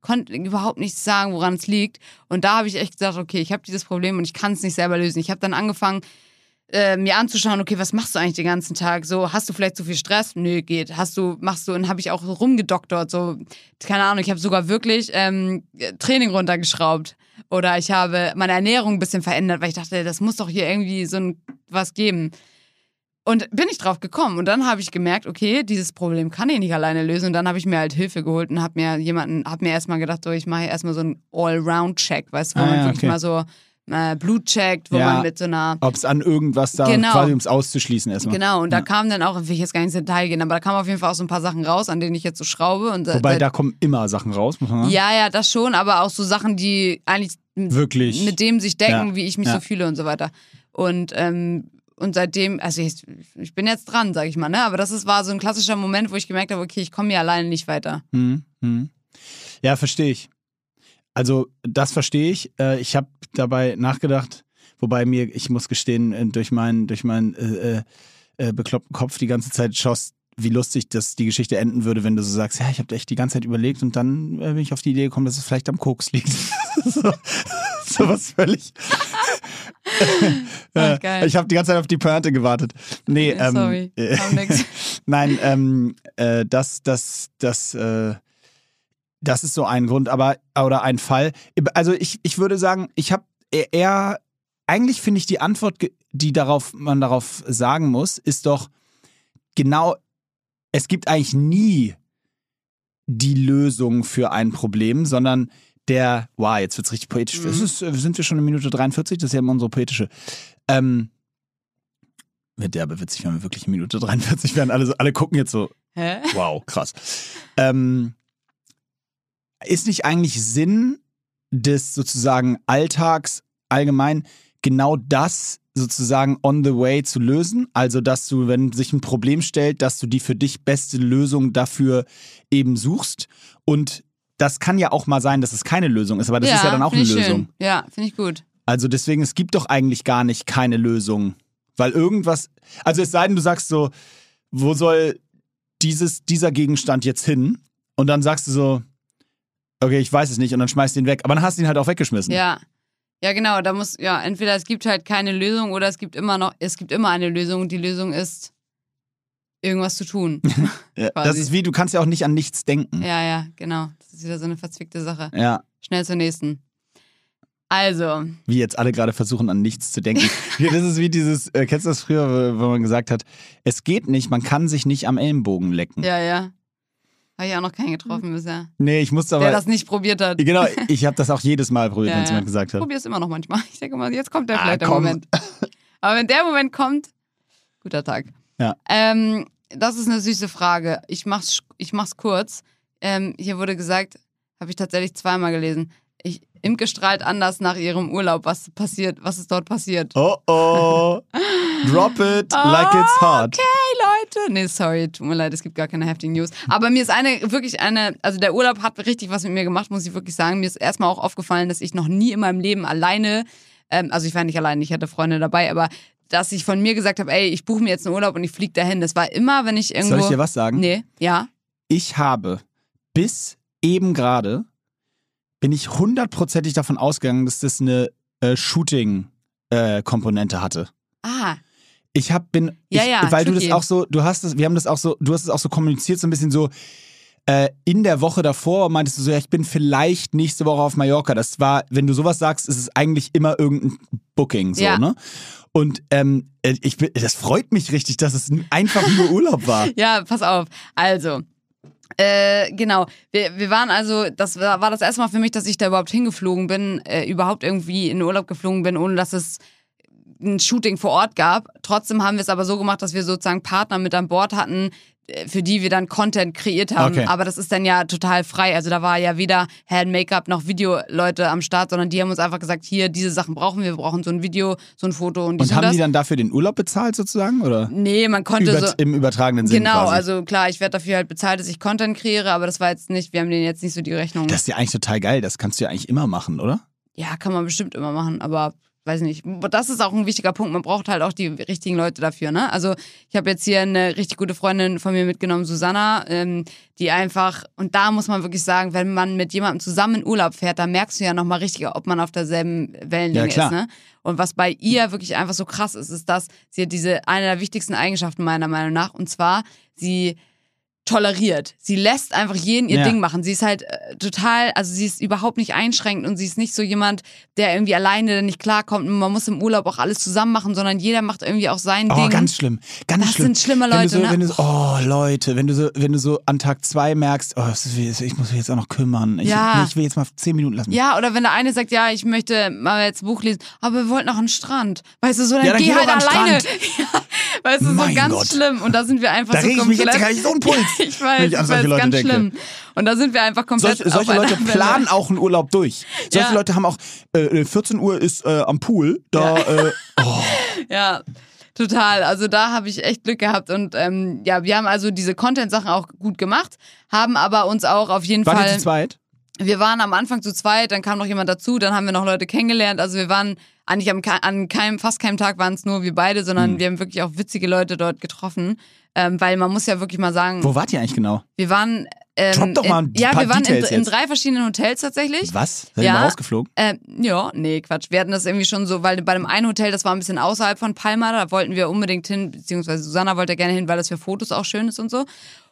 konnte überhaupt nicht sagen, woran es liegt. Und da habe ich echt gesagt, okay, ich habe dieses Problem und ich kann es nicht selber lösen. Ich habe dann angefangen, äh, mir anzuschauen, okay, was machst du eigentlich den ganzen Tag? So, hast du vielleicht zu viel Stress? Nö, geht. Hast du, machst du, und habe ich auch rumgedoktert, so, keine Ahnung, ich habe sogar wirklich ähm, Training runtergeschraubt. Oder ich habe meine Ernährung ein bisschen verändert, weil ich dachte, das muss doch hier irgendwie so ein, was geben. Und bin ich drauf gekommen. Und dann habe ich gemerkt, okay, dieses Problem kann ich nicht alleine lösen. Und dann habe ich mir halt Hilfe geholt und habe mir jemanden, habe mir erstmal gedacht, so, ich mache erstmal so einen All-Round-Check, weißt du, wo Ah, man ja, wirklich okay. mal so äh, Blut checkt, wo Ja. man mit so einer Ob es an irgendwas da Genau. quasi ums auszuschließen erstmal. Genau, und da Ja. kam dann auch, will ich jetzt gar nicht ins Detail gehen, aber da kamen auf jeden Fall auch so ein paar Sachen raus, an denen ich jetzt so schraube. Und, äh, Wobei äh, da kommen immer Sachen raus, muss man sagen. ja, ja, das schon, aber auch so Sachen, die eigentlich Wirklich. mit dem sich decken, Ja, wie ich mich so fühle und so weiter. Und, ähm, und seitdem, also ich, ich bin jetzt dran, sag ich mal, ne? Aber das ist, war so ein klassischer Moment, wo ich gemerkt habe, okay, ich komme hier alleine nicht weiter. Mhm. Mhm. Ja, verstehe ich. Also, das verstehe ich. Äh, ich habe dabei nachgedacht, wobei mir, ich muss gestehen, äh, durch meinen, durch meinen äh, äh, äh, bekloppten Kopf die ganze Zeit schaust, wie lustig das die Geschichte enden würde, wenn du so sagst, ja, ich habe echt die ganze Zeit überlegt und dann bin ich auf die Idee gekommen, dass es vielleicht am Koks liegt. [laughs] so. [laughs] sowas völlig. [laughs] Ach, geil. ich habe die ganze Zeit auf die Pointe gewartet. Nee, ähm, sorry, äh. Nein, ähm, äh, das, das, das, äh, das ist so ein Grund, aber oder ein Fall. Also ich, ich würde sagen, ich habe eher, eigentlich finde ich die Antwort, die darauf man darauf sagen muss, ist doch genau, es gibt eigentlich nie die Lösung für ein Problem, sondern der, wow, jetzt wird's richtig poetisch. Mhm. Ist, sind wir schon in Minute 43? Das ist ja immer unsere poetische. Ähm, wird derbe witzig, wenn wir wirklich in Minute 43 werden. Alle, alle gucken jetzt so, Hä? wow, krass. Ähm, ist nicht eigentlich Sinn des sozusagen Alltags allgemein genau das sozusagen on the way zu lösen? Also, dass du, wenn sich ein Problem stellt, dass du die für dich beste Lösung dafür eben suchst und das kann ja auch mal sein, dass es keine Lösung ist, aber das ist ja dann auch eine Lösung. Schön. Ja, finde ich gut. Also deswegen, es gibt doch eigentlich gar nicht keine Lösung. Weil irgendwas, also es sei denn, du sagst so, wo soll dieses, dieser Gegenstand jetzt hin? Und dann sagst du so, okay, ich weiß es nicht und dann schmeißt du ihn weg. Aber dann hast du ihn halt auch weggeschmissen. Ja. Ja, genau. Da muss, ja, entweder es gibt halt keine Lösung oder es gibt immer noch, es gibt immer eine Lösung. und Die Lösung ist, irgendwas zu tun. [laughs] Ja, [laughs] das ist wie, du kannst ja auch nicht an nichts denken. ja, ja, genau. Das ist wieder so eine verzwickte Sache. Ja, Schnell zur nächsten. Also, wie jetzt alle gerade versuchen, an nichts zu denken. [laughs] Ja, das ist wie dieses, äh, kennst du das früher, wo wo man gesagt hat, es geht nicht, man kann sich nicht am Ellenbogen lecken. ja, ja. Habe ich auch noch keinen getroffen bisher. Nee, ich musste Der aber. das nicht probiert hat. Genau, ich habe das auch [laughs] jedes Mal probiert, Ja, wenn es ja. jemand gesagt hat. Probier es immer noch manchmal. Ich denke mal, jetzt kommt der Ah, vielleicht der komm. Moment. [laughs] Aber wenn der Moment kommt, guter Tag. Ja. Ähm, das ist eine süße Frage. Ich mach's, ich mach's kurz. Ähm, hier wurde gesagt, habe ich tatsächlich zweimal gelesen. Ich, Imke strahlt anders nach ihrem Urlaub. Was passiert? Was ist dort passiert? Oh oh. [laughs] Drop it like it's hot. Okay, Leute. Nee, sorry, tut mir leid, es gibt gar keine heftigen News. Aber mir ist eine, wirklich eine, also der Urlaub hat richtig was mit mir gemacht, muss ich wirklich sagen. Mir ist erstmal auch aufgefallen, dass ich noch nie in meinem Leben alleine, ähm, also ich war nicht alleine, ich hatte Freunde dabei, aber dass ich von mir gesagt habe, ey, ich buche mir jetzt einen Urlaub und ich fliege dahin. Das war immer, wenn ich irgendwo. Soll ich dir was sagen? Nee, ja. Ich habe bis eben gerade bin ich hundertprozentig davon ausgegangen, dass das eine äh, Shooting-Komponente hatte. Ah, Ich hab, bin, Ja, ich, ja, weil du das auch so, du hast es, wir haben das auch so, du hast es auch so kommuniziert, so ein bisschen so, äh, in der Woche davor meintest du so, ja, ich bin vielleicht nächste Woche auf Mallorca. Das war, wenn du sowas sagst, ist es eigentlich immer irgendein Booking, so, Ja. ne? Und ähm, äh, ich das freut mich richtig, dass es einfach nur Urlaub war. [laughs] Ja, pass auf. Also, äh, genau. Wir, wir waren also, das war, war das erste Mal für mich, dass ich da überhaupt hingeflogen bin, äh, überhaupt irgendwie in Urlaub geflogen bin, ohne dass es ein Shooting vor Ort gab. Trotzdem haben wir es aber so gemacht, dass wir sozusagen Partner mit an Bord hatten, äh, für die wir dann Content kreiert haben. Okay. Aber das ist dann ja total frei. Also da war ja weder Hair and Make-up noch Videoleute am Start, sondern die haben uns einfach gesagt, hier, diese Sachen brauchen wir. Wir brauchen so ein Video, so ein Foto und dies Und und, haben das. die dann dafür den Urlaub bezahlt sozusagen? Oder? nee, man konnte Über, so... Im übertragenen Sinn Genau, quasi. also klar, ich werde dafür halt bezahlt, dass ich Content kreiere, aber das war jetzt nicht, wir haben denen jetzt nicht so die Rechnung. Das ist ja eigentlich total geil. Das kannst du ja eigentlich immer machen, oder? ja, kann man bestimmt immer machen, aber weiß nicht. Das ist auch ein wichtiger Punkt. Man braucht halt auch die richtigen Leute dafür, ne? Also ich habe jetzt hier eine richtig gute Freundin von mir mitgenommen, Susanna, ähm, die einfach, und da muss man wirklich sagen, wenn man mit jemandem zusammen in Urlaub fährt, da merkst du ja nochmal richtig, ob man auf derselben Wellenlänge Ja, ist, ne? Und was bei ihr wirklich einfach so krass ist, ist, dass sie hat diese, eine der wichtigsten Eigenschaften meiner Meinung nach, und zwar, sie toleriert. Sie lässt einfach jeden ihr Ja. Ding machen. Sie ist halt äh, total, also sie ist überhaupt nicht einschränkend und sie ist nicht so jemand, der irgendwie alleine nicht klarkommt und man muss im Urlaub auch alles zusammen machen, sondern jeder macht irgendwie auch sein Oh, Ding. ganz schlimm. Ganz Das schlimm. sind schlimme wenn du Leute, so, ne? Wenn du so, oh, Leute, wenn du so, wenn du so an Tag zwei merkst, oh, ich muss mich jetzt auch noch kümmern. Ich, Ja. ich will jetzt mal zehn Minuten lassen. ja, oder wenn der eine sagt, ja, ich möchte mal jetzt Buch lesen, aber wir wollten noch einen Strand. Weißt du, so, dann, Ja, dann geh geh halt alleine. [laughs] Ja, weißt du, so Mein ganz Gott. schlimm. Und da sind wir einfach Da so reg ich mich komplett. jetzt, krieg ich so einen Puls, [laughs] ich wenn weiß, ich ich an solche weiß, Leute ganz denke. schlimm. Und da sind wir einfach komplett Solche, solche Leute einer Welle. planen auch einen Urlaub durch. Solche Ja. Leute haben auch, äh, 14 Uhr ist äh, am Pool, da, äh, [laughs] oh, Ja, total. Also da habe ich echt Glück gehabt und ähm, ja, wir haben also diese Content-Sachen auch gut gemacht, haben aber uns auch auf jeden wart ihr Fall. zu zweit? Wir waren am Anfang zu zweit, dann kam noch jemand dazu, dann haben wir noch Leute kennengelernt. Also wir waren eigentlich am, an keinem, fast keinem Tag waren es nur wir beide, sondern Hm. wir haben wirklich auch witzige Leute dort getroffen. Ähm, weil man muss ja wirklich mal sagen, Wo wart ihr eigentlich genau? wir waren ähm, Drop doch mal in, ein Ja, paar wir waren in, in drei verschiedenen Hotels tatsächlich. Was? Seid ihr Ja. mal rausgeflogen? Äh, ja, nee, Quatsch. Wir hatten das irgendwie schon so, weil bei dem einen Hotel, das war ein bisschen außerhalb von Palma, da wollten wir unbedingt hin, beziehungsweise Susanna wollte gerne hin, weil das für Fotos auch schön ist und so.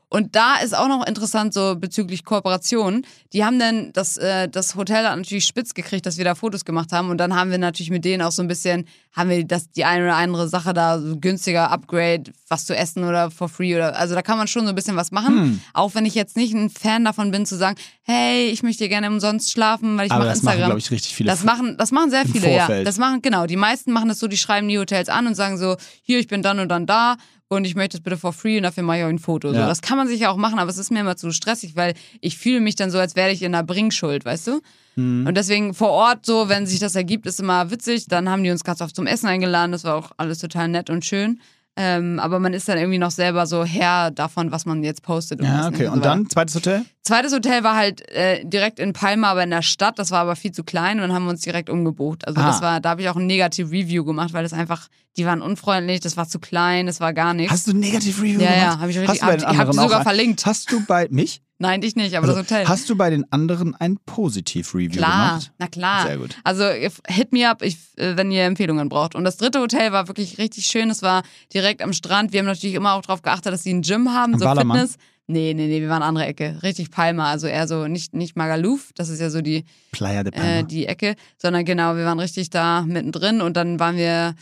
Und da ist auch noch interessant so bezüglich Kooperationen. Die haben dann das, äh, das Hotel hat natürlich spitz gekriegt, dass wir da Fotos gemacht haben. Und dann haben wir natürlich mit denen auch so ein bisschen, haben wir das, die eine oder andere Sache da, so günstiger Upgrade, was zu essen oder for free oder, also da kann man schon so ein bisschen was machen. Hm. Auch wenn ich jetzt nicht ein Fan davon bin zu sagen, hey, ich möchte gerne umsonst schlafen, weil ich Aber mache das machen, Instagram. glaube ich, richtig viele. Das machen, das machen sehr viele, ja. Vorfeld. Das machen, genau. Die meisten machen das so, die schreiben die Hotels an und sagen so, hier, ich bin dann und dann da und ich möchte es bitte for free und dafür mache ich euch ein Foto. So, Ja. das kann man sich ja auch machen, aber es ist mir immer zu stressig, weil ich fühle mich dann so, als wäre ich in einer Bringschuld, weißt du? Mhm. Und deswegen vor Ort so, wenn sich das ergibt, ist immer witzig. Dann haben die uns ganz oft zum Essen eingeladen. Das war auch alles total nett und schön. Ähm, aber man ist dann irgendwie noch selber so Herr davon, was man jetzt postet. Und ja, was okay. Und dann, zweites Hotel? Zweites Hotel war halt äh, direkt in Palma, aber in der Stadt. Das war aber viel zu klein und dann haben wir uns direkt umgebucht. Also Ah. das war, da habe ich auch ein negativ Review gemacht, weil das einfach, die waren unfreundlich, das war zu klein, das war gar nichts. Hast du ein Negative Review Ja, gemacht? ja, hab ich richtig- Hast du bei den ich hab anderen die sogar verlinkt. Hast du bei mich? Nein, dich nicht, aber Also, das Hotel. Hast du bei den anderen ein Positiv-Review Klar, gemacht? na klar. Sehr gut. Also hit me up, ich, äh, wenn ihr Empfehlungen braucht. Und das dritte Hotel war wirklich richtig schön. Es war direkt am Strand. Wir haben natürlich immer auch darauf geachtet, dass sie ein Gym haben, Am so Ballermann? Fitness. Nee, nee, nee, wir waren andere Ecke. Richtig Palma, also eher so nicht, nicht Magaluf, das ist ja so die, Playa de Palma. äh, die Ecke, sondern genau, wir waren richtig da mittendrin und dann waren wir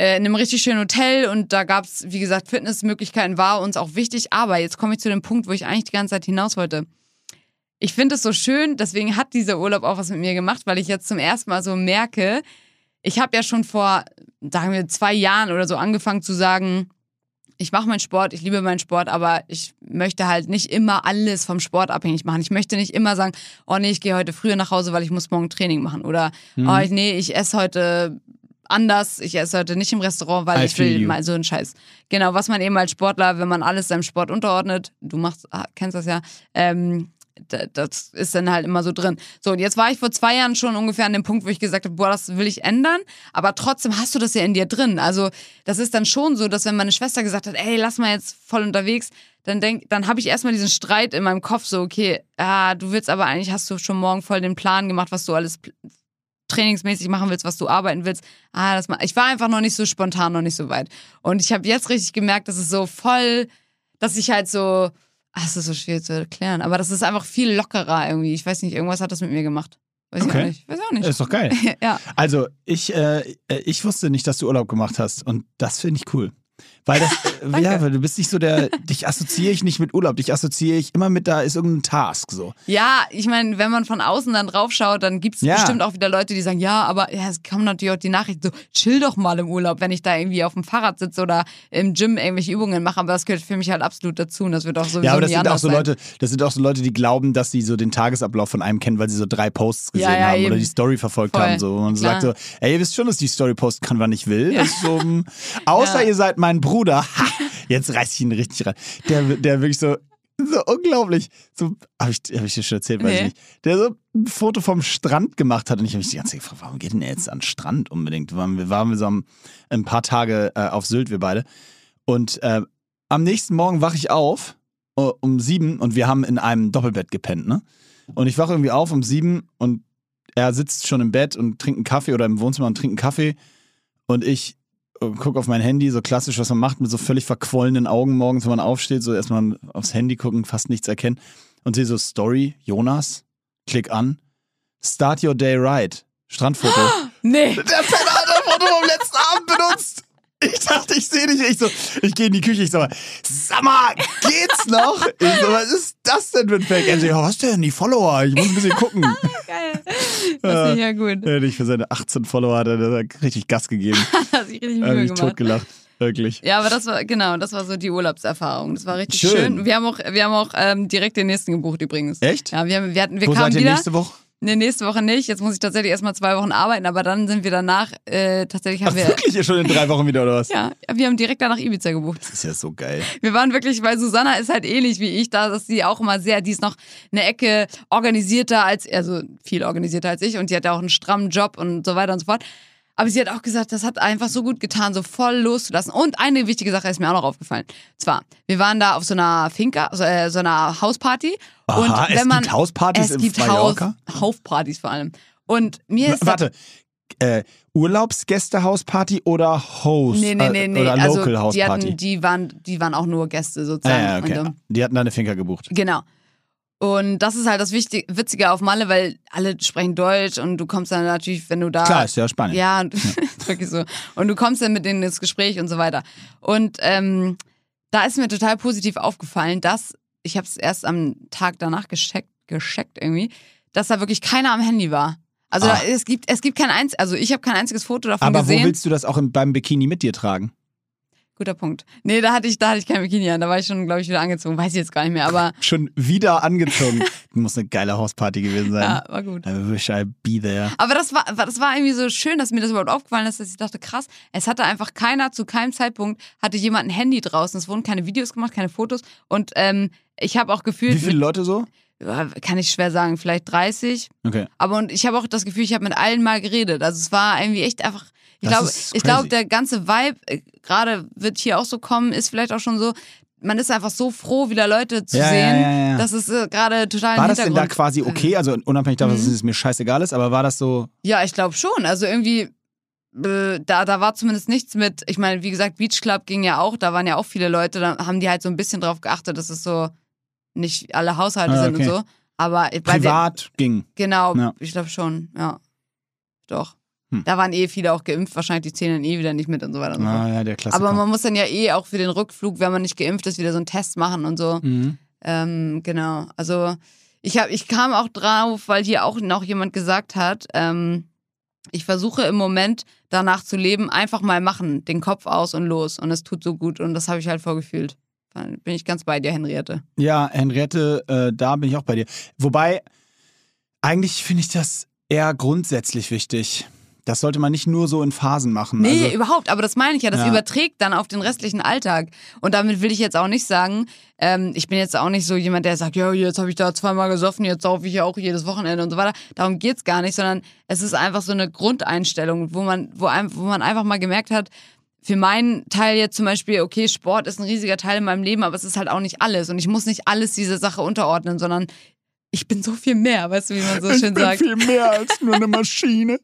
äh, in einem richtig schönen Hotel und da gab es, wie gesagt, Fitnessmöglichkeiten war uns auch wichtig. Aber jetzt komme ich zu dem Punkt, wo ich eigentlich die ganze Zeit hinaus wollte. Ich finde es so schön, deswegen hat dieser Urlaub auch was mit mir gemacht, weil ich jetzt zum ersten Mal so merke, ich habe ja schon vor, sagen wir, zwei Jahren oder so angefangen zu sagen, ich mache meinen Sport, ich liebe meinen Sport, aber ich möchte halt nicht immer alles vom Sport abhängig machen. Ich möchte nicht immer sagen, oh nee, ich gehe heute früher nach Hause, weil ich muss morgen Training machen. Oder oh ich, nee, ich esse heute anders, ich esse heute nicht im Restaurant, weil I ich will you. mal so einen Scheiß. Genau, was man eben als Sportler, wenn man alles seinem Sport unterordnet, du machst, ah, kennst das ja, ähm, da- das ist dann halt immer so drin. So, und jetzt war ich vor zwei Jahren schon ungefähr an dem Punkt, wo ich gesagt habe, boah, das will ich ändern, aber trotzdem hast du das ja in dir drin. Also, das ist dann schon so, dass wenn meine Schwester gesagt hat, ey, lass mal jetzt voll unterwegs, dann denk, dann habe ich erstmal diesen Streit in meinem Kopf, so, okay, ah, du willst aber eigentlich, hast du schon morgen voll den Plan gemacht, was du alles trainingsmäßig machen willst, was du arbeiten willst. Ah, das ma ich war einfach noch nicht so spontan, noch nicht so weit. Und ich habe jetzt richtig gemerkt, dass es so voll, dass ich halt so, ach, es ist so schwierig zu erklären, aber das ist einfach viel lockerer irgendwie. Ich weiß nicht, irgendwas hat das mit mir gemacht. Weiß ich Okay. auch nicht. Weiß auch nicht. Ist doch geil. [laughs] ja. Also, ich, äh, ich wusste nicht, dass du Urlaub gemacht hast. Und das finde ich cool. Weil das, [laughs] äh, ja, weil du bist nicht so der, dich assoziiere ich nicht mit Urlaub, dich assoziiere ich immer mit, da ist irgendein Task so. Ja, ich meine, wenn man von außen dann drauf schaut, dann gibt es Ja. bestimmt auch wieder Leute, die sagen, ja, aber ja, es kommen natürlich auch die Nachrichten so, chill doch mal im Urlaub, wenn ich da irgendwie auf dem Fahrrad sitze oder im Gym irgendwelche Übungen mache, aber das gehört für mich halt absolut dazu und das wird auch sowieso Ja, aber das sind auch so sein. Leute, das sind auch so Leute, die glauben, dass sie so den Tagesablauf von einem kennen, weil sie so drei Posts gesehen Ja, haben oder eben. die Story verfolgt Voll. haben. So. Und man so Klar. sagt so, ey, ihr wisst schon, dass die Story posten kann, wann ich will. So, mm, außer ihr seid mein Bruder. [laughs] Ha, jetzt reiß ich ihn richtig rein. Der, der wirklich so, so unglaublich. So, habe ich, hab ich dir schon erzählt, weiß ich Nee. nicht. Der so ein Foto vom Strand gemacht hat und ich habe mich die ganze Zeit gefragt, warum geht denn er jetzt an den Strand unbedingt? Waren wir waren wir so am- ein paar Tage äh, auf Sylt, wir beide. Und äh, am nächsten Morgen wache ich auf uh, um sieben und wir haben in einem Doppelbett gepennt, ne? Und ich wache irgendwie auf um sieben und er sitzt schon im Bett und trinkt einen Kaffee oder im Wohnzimmer und trinkt einen Kaffee und ich gucke auf mein Handy, so klassisch, was man macht, mit so völlig verquollenen Augen morgens, wenn man aufsteht, so erstmal aufs Handy gucken, fast nichts erkennen und sehe so Story, Jonas, klick an, Start Your Day Right, Strandfoto. [gasps] Nee. Der Penner hat das Foto vom letzten Abend benutzt. Ich dachte, ich sehe dich. Ich so, ich gehe in die Küche. Ich sag mal, sag mal, geht's noch? Ich so, was ist das denn für ein Fake? Er so, ja, was denn? Die Follower. Ich muss ein bisschen gucken. [laughs] Geil. Das ist ja gut. Er hat für seine 18 Follower hat er richtig Gas gegeben. [laughs] Hat sich richtig hat Mühe mich gemacht. totgelacht. Wirklich. Ja, aber das war, genau, das war so die Urlaubserfahrung. Das war richtig Schön. schön. Wir haben auch, wir haben auch ähm, direkt den nächsten gebucht übrigens. Echt? Ja, wir, haben, wir, hatten, wir Wo kamen seid ihr wieder. nächste Woche? Nee, nächste Woche nicht. Jetzt muss ich tatsächlich erstmal zwei Wochen arbeiten, aber dann sind wir danach, äh, tatsächlich haben Ach, wir. wirklich? Schon in drei Wochen wieder, oder was? Ja, wir haben direkt danach Ibiza gebucht. Das ist ja so geil. Wir waren wirklich, weil Susanna ist halt ähnlich wie ich, da dass sie auch immer sehr, die ist noch eine Ecke organisierter als, also viel organisierter als ich und die hat ja auch einen strammen Job und so weiter und so fort. Aber sie hat auch gesagt, das hat einfach so gut getan, so voll loszulassen. Und eine wichtige Sache ist mir auch noch aufgefallen. Zwar, wir waren da auf so einer Finca, so, äh, so einer Hausparty. Aha, und wenn es man, gibt Hauspartys es in gibt Mallorca? Haus, Hauspartys vor allem. Und mir ist Warte, äh, Urlaubsgäste-Hausparty oder Host? Nee, nee, nee, äh, nee. Oder also Local die, Hausparty? hatten, die, waren, die waren auch nur Gäste ah, sozusagen. ja, okay. Und, ähm, Die hatten da eine Finca gebucht. Genau. Und das ist halt das Wichtige, Witzige auf Malle, weil alle sprechen Deutsch und du kommst dann natürlich, wenn du da. Klar, ist ja Spanien. Ja, und- ist [laughs] wirklich so. Und du kommst dann mit denen ins Gespräch und so weiter. Und ähm, da ist mir total positiv aufgefallen, dass, ich habe es erst am Tag danach gescheckt, gescheckt irgendwie, dass da wirklich keiner am Handy war. Also Ah. da, es gibt es gibt kein einziges, also ich habe kein einziges Foto davon Aber gesehen. wo willst du das auch im, beim Bikini mit dir tragen? Guter Punkt. Nee, da hatte ich, da hatte ich kein Bikini an, da war ich schon, glaube ich, wieder angezogen. Weiß ich jetzt gar nicht mehr, aber [laughs] Schon wieder angezogen. Muss eine geile Hausparty gewesen sein. ja, war gut. I wish I be there. Aber das war, das war irgendwie so schön, dass mir das überhaupt aufgefallen ist, dass ich dachte, krass, es hatte einfach keiner, zu keinem Zeitpunkt hatte jemand ein Handy draußen. Es wurden keine Videos gemacht, keine Fotos. Und ähm, ich habe auch gefühlt, Wie viele Leute so? Ja, kann ich schwer sagen, vielleicht 30. Okay. Aber und ich habe auch das Gefühl, ich habe mit allen mal geredet. Also es war irgendwie echt einfach. Ich glaube, ich glaube, der ganze Vibe, äh, gerade wird hier auch so kommen, ist vielleicht auch schon so. Man ist einfach so froh, wieder Leute zu Ja, ja, sehen. ja, ja. Das ist äh, gerade total War das denn da quasi okay? Also unabhängig davon, Mhm. dass es mir scheißegal ist, aber war das so. Ja, ich glaube schon. Also irgendwie, äh, da, da war zumindest nichts mit, ich meine, wie gesagt, Beach Club ging ja auch, da waren ja auch viele Leute, da haben die halt so ein bisschen drauf geachtet, dass es so nicht alle Haushalte Ah, sind okay. und so. Aber Privat ging. genau, Ja. ich glaube schon, ja. Doch. Hm. Da waren eh viele auch geimpft, wahrscheinlich die zählen dann eh wieder nicht mit und so weiter und so. Ah, ja, der Klassiker. Aber man muss dann ja eh auch für den Rückflug, wenn man nicht geimpft ist, wieder so einen Test machen und so. mhm. Ähm, genau. Also ich hab, ich kam auch drauf, weil hier auch noch jemand gesagt hat, ähm, ich versuche im Moment danach zu leben, einfach mal machen, den Kopf aus und los. Und es tut so gut und das habe ich halt vorgefühlt. Dann Bin ich ganz bei dir, Henriette. Ja, Henriette, äh, da bin ich auch bei dir. Wobei, eigentlich finde ich das eher grundsätzlich wichtig. Das sollte man nicht nur so in Phasen machen. Nee, also, überhaupt, aber das meine ich ja, das Ja. überträgt dann auf den restlichen Alltag. Und damit will ich jetzt auch nicht sagen, ähm, ich bin jetzt auch nicht so jemand, der sagt, ja, jetzt habe ich da zweimal gesoffen, jetzt saufe ich ja auch jedes Wochenende und so weiter. Darum geht's gar nicht, sondern es ist einfach so eine Grundeinstellung, wo man, wo, einem, wo man einfach mal gemerkt hat, für meinen Teil jetzt zum Beispiel, okay, Sport ist ein riesiger Teil in meinem Leben, aber es ist halt auch nicht alles. Und ich muss nicht alles dieser Sache unterordnen, sondern ich bin so viel mehr, weißt du, wie man so schön sagt. viel mehr als nur eine Maschine.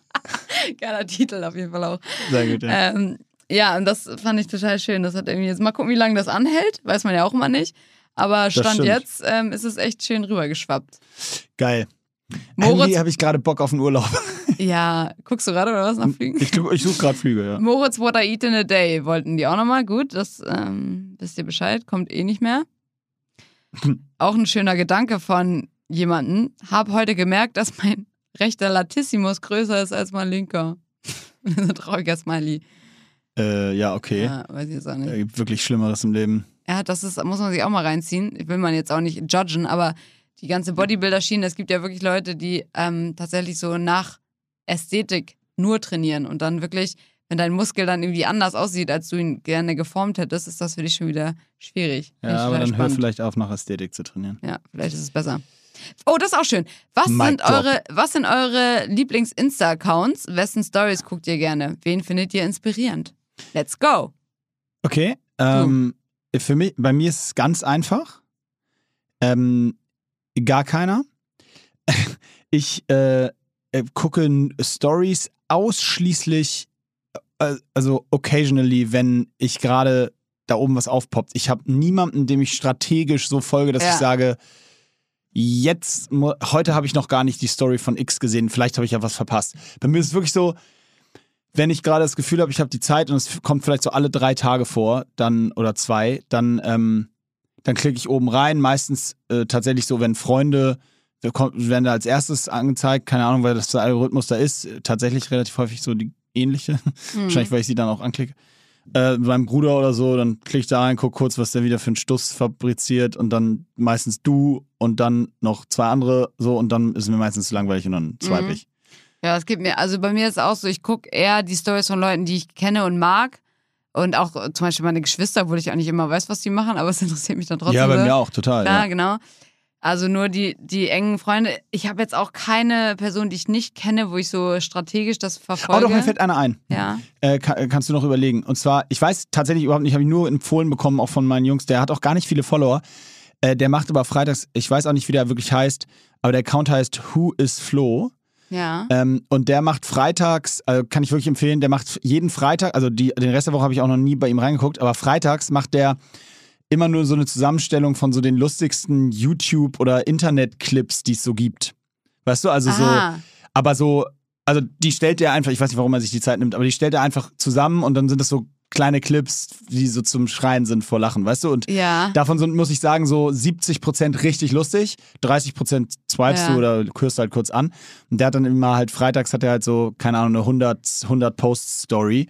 [laughs] Geiler Titel auf jeden Fall auch. Sehr gut, ja. Ähm, ja, und das fand ich total schön. Das hat irgendwie jetzt mal gucken, wie lange das anhält. Weiß man ja auch immer nicht. Aber Stand jetzt ähm, ist es echt schön rübergeschwappt. Geil. Moritz, habe ich gerade Bock auf den Urlaub. Ja, guckst du gerade oder was nach Flügen? Ich, ich suche gerade Flüge, ja. Moritz, what I eat in a day wollten die auch nochmal. Gut, das ähm, wisst ihr Bescheid, kommt eh nicht mehr. [laughs] auch ein schöner Gedanke von jemanden. Hab heute gemerkt, dass mein rechter Latissimus größer ist als mein linker. [laughs] ein trauriger Smiley. Äh, ja, okay. Ja, weiß ich jetzt auch nicht. Es gibt wirklich Schlimmeres im Leben. Ja, das ist, muss man sich auch mal reinziehen. Ich will man jetzt auch nicht judgen, aber die ganze Bodybuilder-Schiene, es gibt ja wirklich Leute, die ähm, tatsächlich so nach Ästhetik nur trainieren und dann wirklich, wenn dein Muskel dann irgendwie anders aussieht, als du ihn gerne geformt hättest, ist das für dich schon wieder schwierig. Ja, aber dann hör spannend. vielleicht auf, nach Ästhetik zu trainieren. Ja, vielleicht ist es besser. Oh, das ist auch schön. Was Mic sind drop. eure, was sind eure Lieblings-Insta-Accounts? Wessen Stories guckt ihr gerne? Wen findet ihr inspirierend? Let's go. Okay. Ähm, für mich, bei mir ist es ganz einfach. Ähm, gar keiner. [laughs] Ich äh, äh, gucke Stories ausschließlich, äh, also occasionally, wenn ich gerade da oben was aufpoppt. Ich habe niemanden, dem ich strategisch so folge, dass Ja. ich sage, jetzt, heute habe ich noch gar nicht die Story von X gesehen, vielleicht habe ich ja was verpasst. Bei mir ist es wirklich so, wenn ich gerade das Gefühl habe, ich habe die Zeit und es kommt vielleicht so alle drei Tage vor, dann oder zwei, dann, ähm, dann klicke ich oben rein. Meistens äh, tatsächlich so, wenn Freunde werden da als erstes angezeigt, keine Ahnung, weil das der Algorithmus da ist, tatsächlich relativ häufig so die ähnliche. Hm. [laughs] Wahrscheinlich, weil ich sie dann auch anklicke. Äh, beim Bruder oder so, dann klicke ich da rein, guck kurz, was der wieder für einen Stuss fabriziert und dann meistens du und dann noch zwei andere so und dann ist es mir meistens zu langweilig und dann swipe Mhm. ich. Ja, es gibt mir, also bei mir ist es auch so, ich gucke eher die Stories von Leuten, die ich kenne und mag. Und auch äh, zum Beispiel meine Geschwister, obwohl ich eigentlich immer weiß, was die machen, aber es [laughs] interessiert mich dann trotzdem. ja, bei mir auch, total. Ja, Ja. genau. Also nur die, die engen Freunde. Ich habe jetzt auch keine Person, die ich nicht kenne, wo ich so strategisch das Oh verfolge. doch, mir fällt einer ein. ja. Äh, kann, kannst du noch überlegen. Und zwar, ich weiß tatsächlich überhaupt nicht, habe ich nur empfohlen bekommen, auch von meinen Jungs, der hat auch gar nicht viele Follower. Äh, der macht aber freitags, ich weiß auch nicht, wie der wirklich heißt, aber der Account heißt Who is Flo. Ja. Ähm, und der macht freitags, also kann ich wirklich empfehlen, der macht jeden Freitag, also die, den Rest der Woche habe ich auch noch nie bei ihm reingeguckt, aber freitags macht der immer nur so eine Zusammenstellung von so den lustigsten YouTube- oder Internet-Clips, die es so gibt. Weißt du, also so, Aha. aber so, also die stellt er einfach, ich weiß nicht, warum er sich die Zeit nimmt, aber die stellt er einfach zusammen und dann sind das so kleine Clips, die so zum Schreien sind vor Lachen, weißt du? Und Ja. davon sind, muss ich sagen, so 70% richtig lustig, 30% swipest Ja. du oder kürst halt kurz an. Und der hat dann immer halt, freitags hat er halt so, keine Ahnung, eine 100, 100 Post-Story.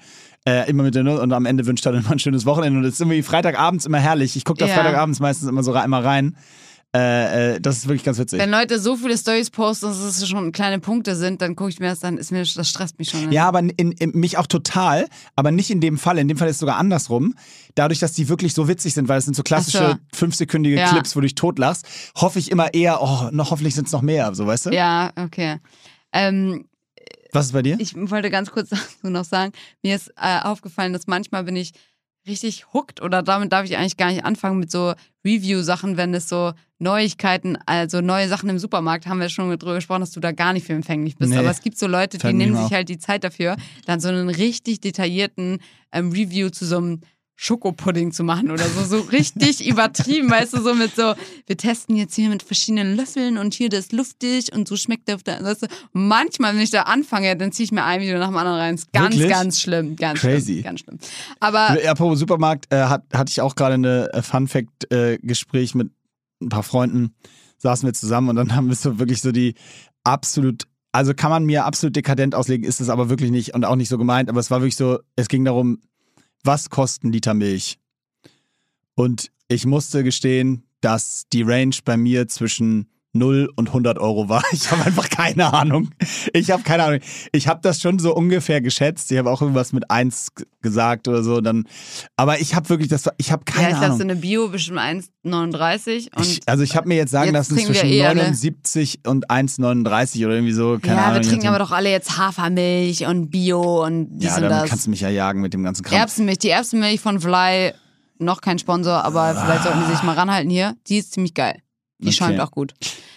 Äh, immer mit der Null und am Ende wünscht er dann immer ein schönes Wochenende. Und das ist irgendwie Freitagabends immer herrlich. Ich gucke da Ja. Freitagabends meistens immer so immer rein. Äh, äh, das ist wirklich ganz witzig. Wenn Leute so viele Stories posten, dass es schon kleine Punkte sind, dann gucke ich mir das dann, ist mir, das stresst mich schon. Ja, aber in, in, mich auch total, aber nicht in dem Fall. In dem Fall ist es sogar andersrum. Dadurch, dass die wirklich so witzig sind, weil es sind so klassische so. fünfsekündige Ja. Clips, wo du dich totlachst, hoffe ich immer eher, oh, noch, hoffentlich sind es noch mehr, so weißt du? Ja, okay. Ähm, Was ist bei dir? ich wollte ganz kurz [laughs] dazu noch sagen, mir ist äh, aufgefallen, dass manchmal bin ich richtig hooked oder damit darf ich eigentlich gar nicht anfangen mit so Review-Sachen, wenn es so Neuigkeiten, also neue Sachen im Supermarkt, haben wir schon drüber gesprochen, dass du da gar nicht für empfänglich bist. Nee. Aber es gibt so Leute, die nehmen sich halt die Zeit dafür, dann so einen richtig detaillierten ähm, Review zu so einem Schokopudding zu machen oder so, so richtig [laughs] übertrieben, weißt du, so mit so, wir testen jetzt hier mit verschiedenen Löffeln und hier das ist luftig und so schmeckt der, weißt du, manchmal, wenn ich da anfange, dann ziehe ich mir ein Video nach dem anderen rein. Ist ganz, Wirklich? ganz schlimm, ganz Crazy. schlimm, ganz schlimm. Aber Ja, Apropos Supermarkt, äh, hat, hatte ich auch gerade eine äh, Fun-Fact-Gespräch mit ein paar Freunden. Saßen wir zusammen und dann haben wir so wirklich so die absolut, also kann man mir absolut dekadent auslegen, ist es aber wirklich nicht und auch nicht so gemeint, aber es war wirklich so, es ging darum, was kostet ein Liter Milch? Und ich musste gestehen, dass die Range bei mir zwischen 0 und 100 Euro war. [laughs] Ich habe einfach keine Ahnung. Ich habe keine Ahnung. Ich habe das schon so ungefähr geschätzt. Ich habe auch irgendwas mit 1 g- gesagt oder so. Dann, aber ich habe wirklich, das war, ich habe ja, keine ich glaube, Ahnung. so eine Bio bestimmt 1,39 und ich, also ich habe mir jetzt sagen jetzt lassen, zwischen eh alle. 79 und 1,39 oder irgendwie so. Keine ja, Ahnung. wir trinken aber doch alle jetzt Hafermilch und Bio und dies Ja, und das. kannst du mich ja jagen mit dem ganzen Kram. Erbsenmilch, die Erbsenmilch von Fly, noch kein Sponsor, aber vielleicht sollten die sich mal ranhalten hier. Die ist ziemlich geil. Die Okay. schäumt auch gut.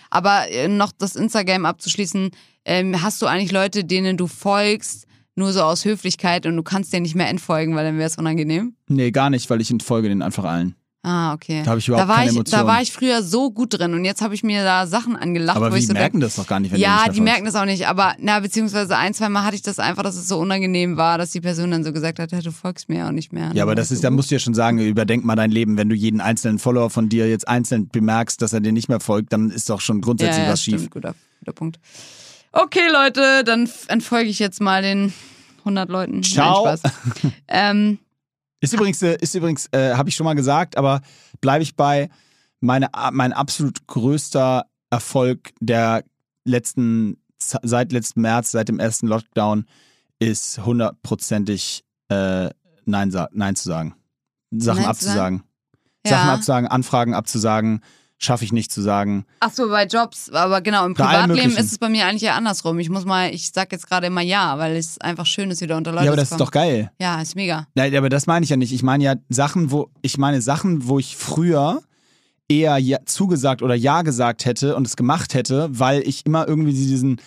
Aber äh, noch das Instagram abzuschließen, ähm, hast du eigentlich Leute, denen du folgst, nur so aus Höflichkeit und du kannst denen nicht mehr entfolgen, weil dann wäre es unangenehm? Nee, gar nicht, weil ich entfolge den einfach allen. Ah, okay. Da habe ich überhaupt da war keine ich, Emotionen. Da war ich früher so gut drin und jetzt habe ich mir da Sachen angelacht, aber die so merken denk, das doch gar nicht, wenn ja, die nicht merken das auch nicht, aber na, beziehungsweise ein, zwei Mal hatte ich das einfach, dass es so unangenehm war, dass die Person dann so gesagt hat, ja, du folgst mir auch nicht mehr. Ja, aber das ist, da musst du ja schon sagen, überdenk mal dein Leben. Wenn du jeden einzelnen Follower von dir jetzt einzeln bemerkst, dass er dir nicht mehr folgt, dann ist doch schon grundsätzlich ja, ja, was schief. Stimmt, guter, guter Punkt. Okay, Leute, dann entfolge ich jetzt mal den 100 Leuten. Ciao. Nein, [laughs] ähm, Ist übrigens, äh, ist übrigens, äh, habe ich schon mal gesagt, aber bleibe ich bei, meine, mein absolut größter Erfolg der letzten, seit letzten März, seit dem ersten Lockdown, ist hundertprozentig äh, Nein, Nein zu sagen. Sachen Nein zu abzusagen. Ja. Sachen abzusagen, Anfragen abzusagen, schaffe ich nicht zu sagen. ach so, bei Jobs, aber genau, im Privatleben ist es bei mir eigentlich ja andersrum. Ich muss mal, ich sag jetzt gerade immer ja, weil es einfach schön ist, wieder unter Leute ja, aber zu das ist kommen. doch geil. Ja, ist mega. Nein, aber das meine ich ja nicht. Ich meine ja Sachen, wo ich meine Sachen, wo ich früher eher ja, zugesagt oder ja gesagt hätte und es gemacht hätte, weil ich immer irgendwie diesen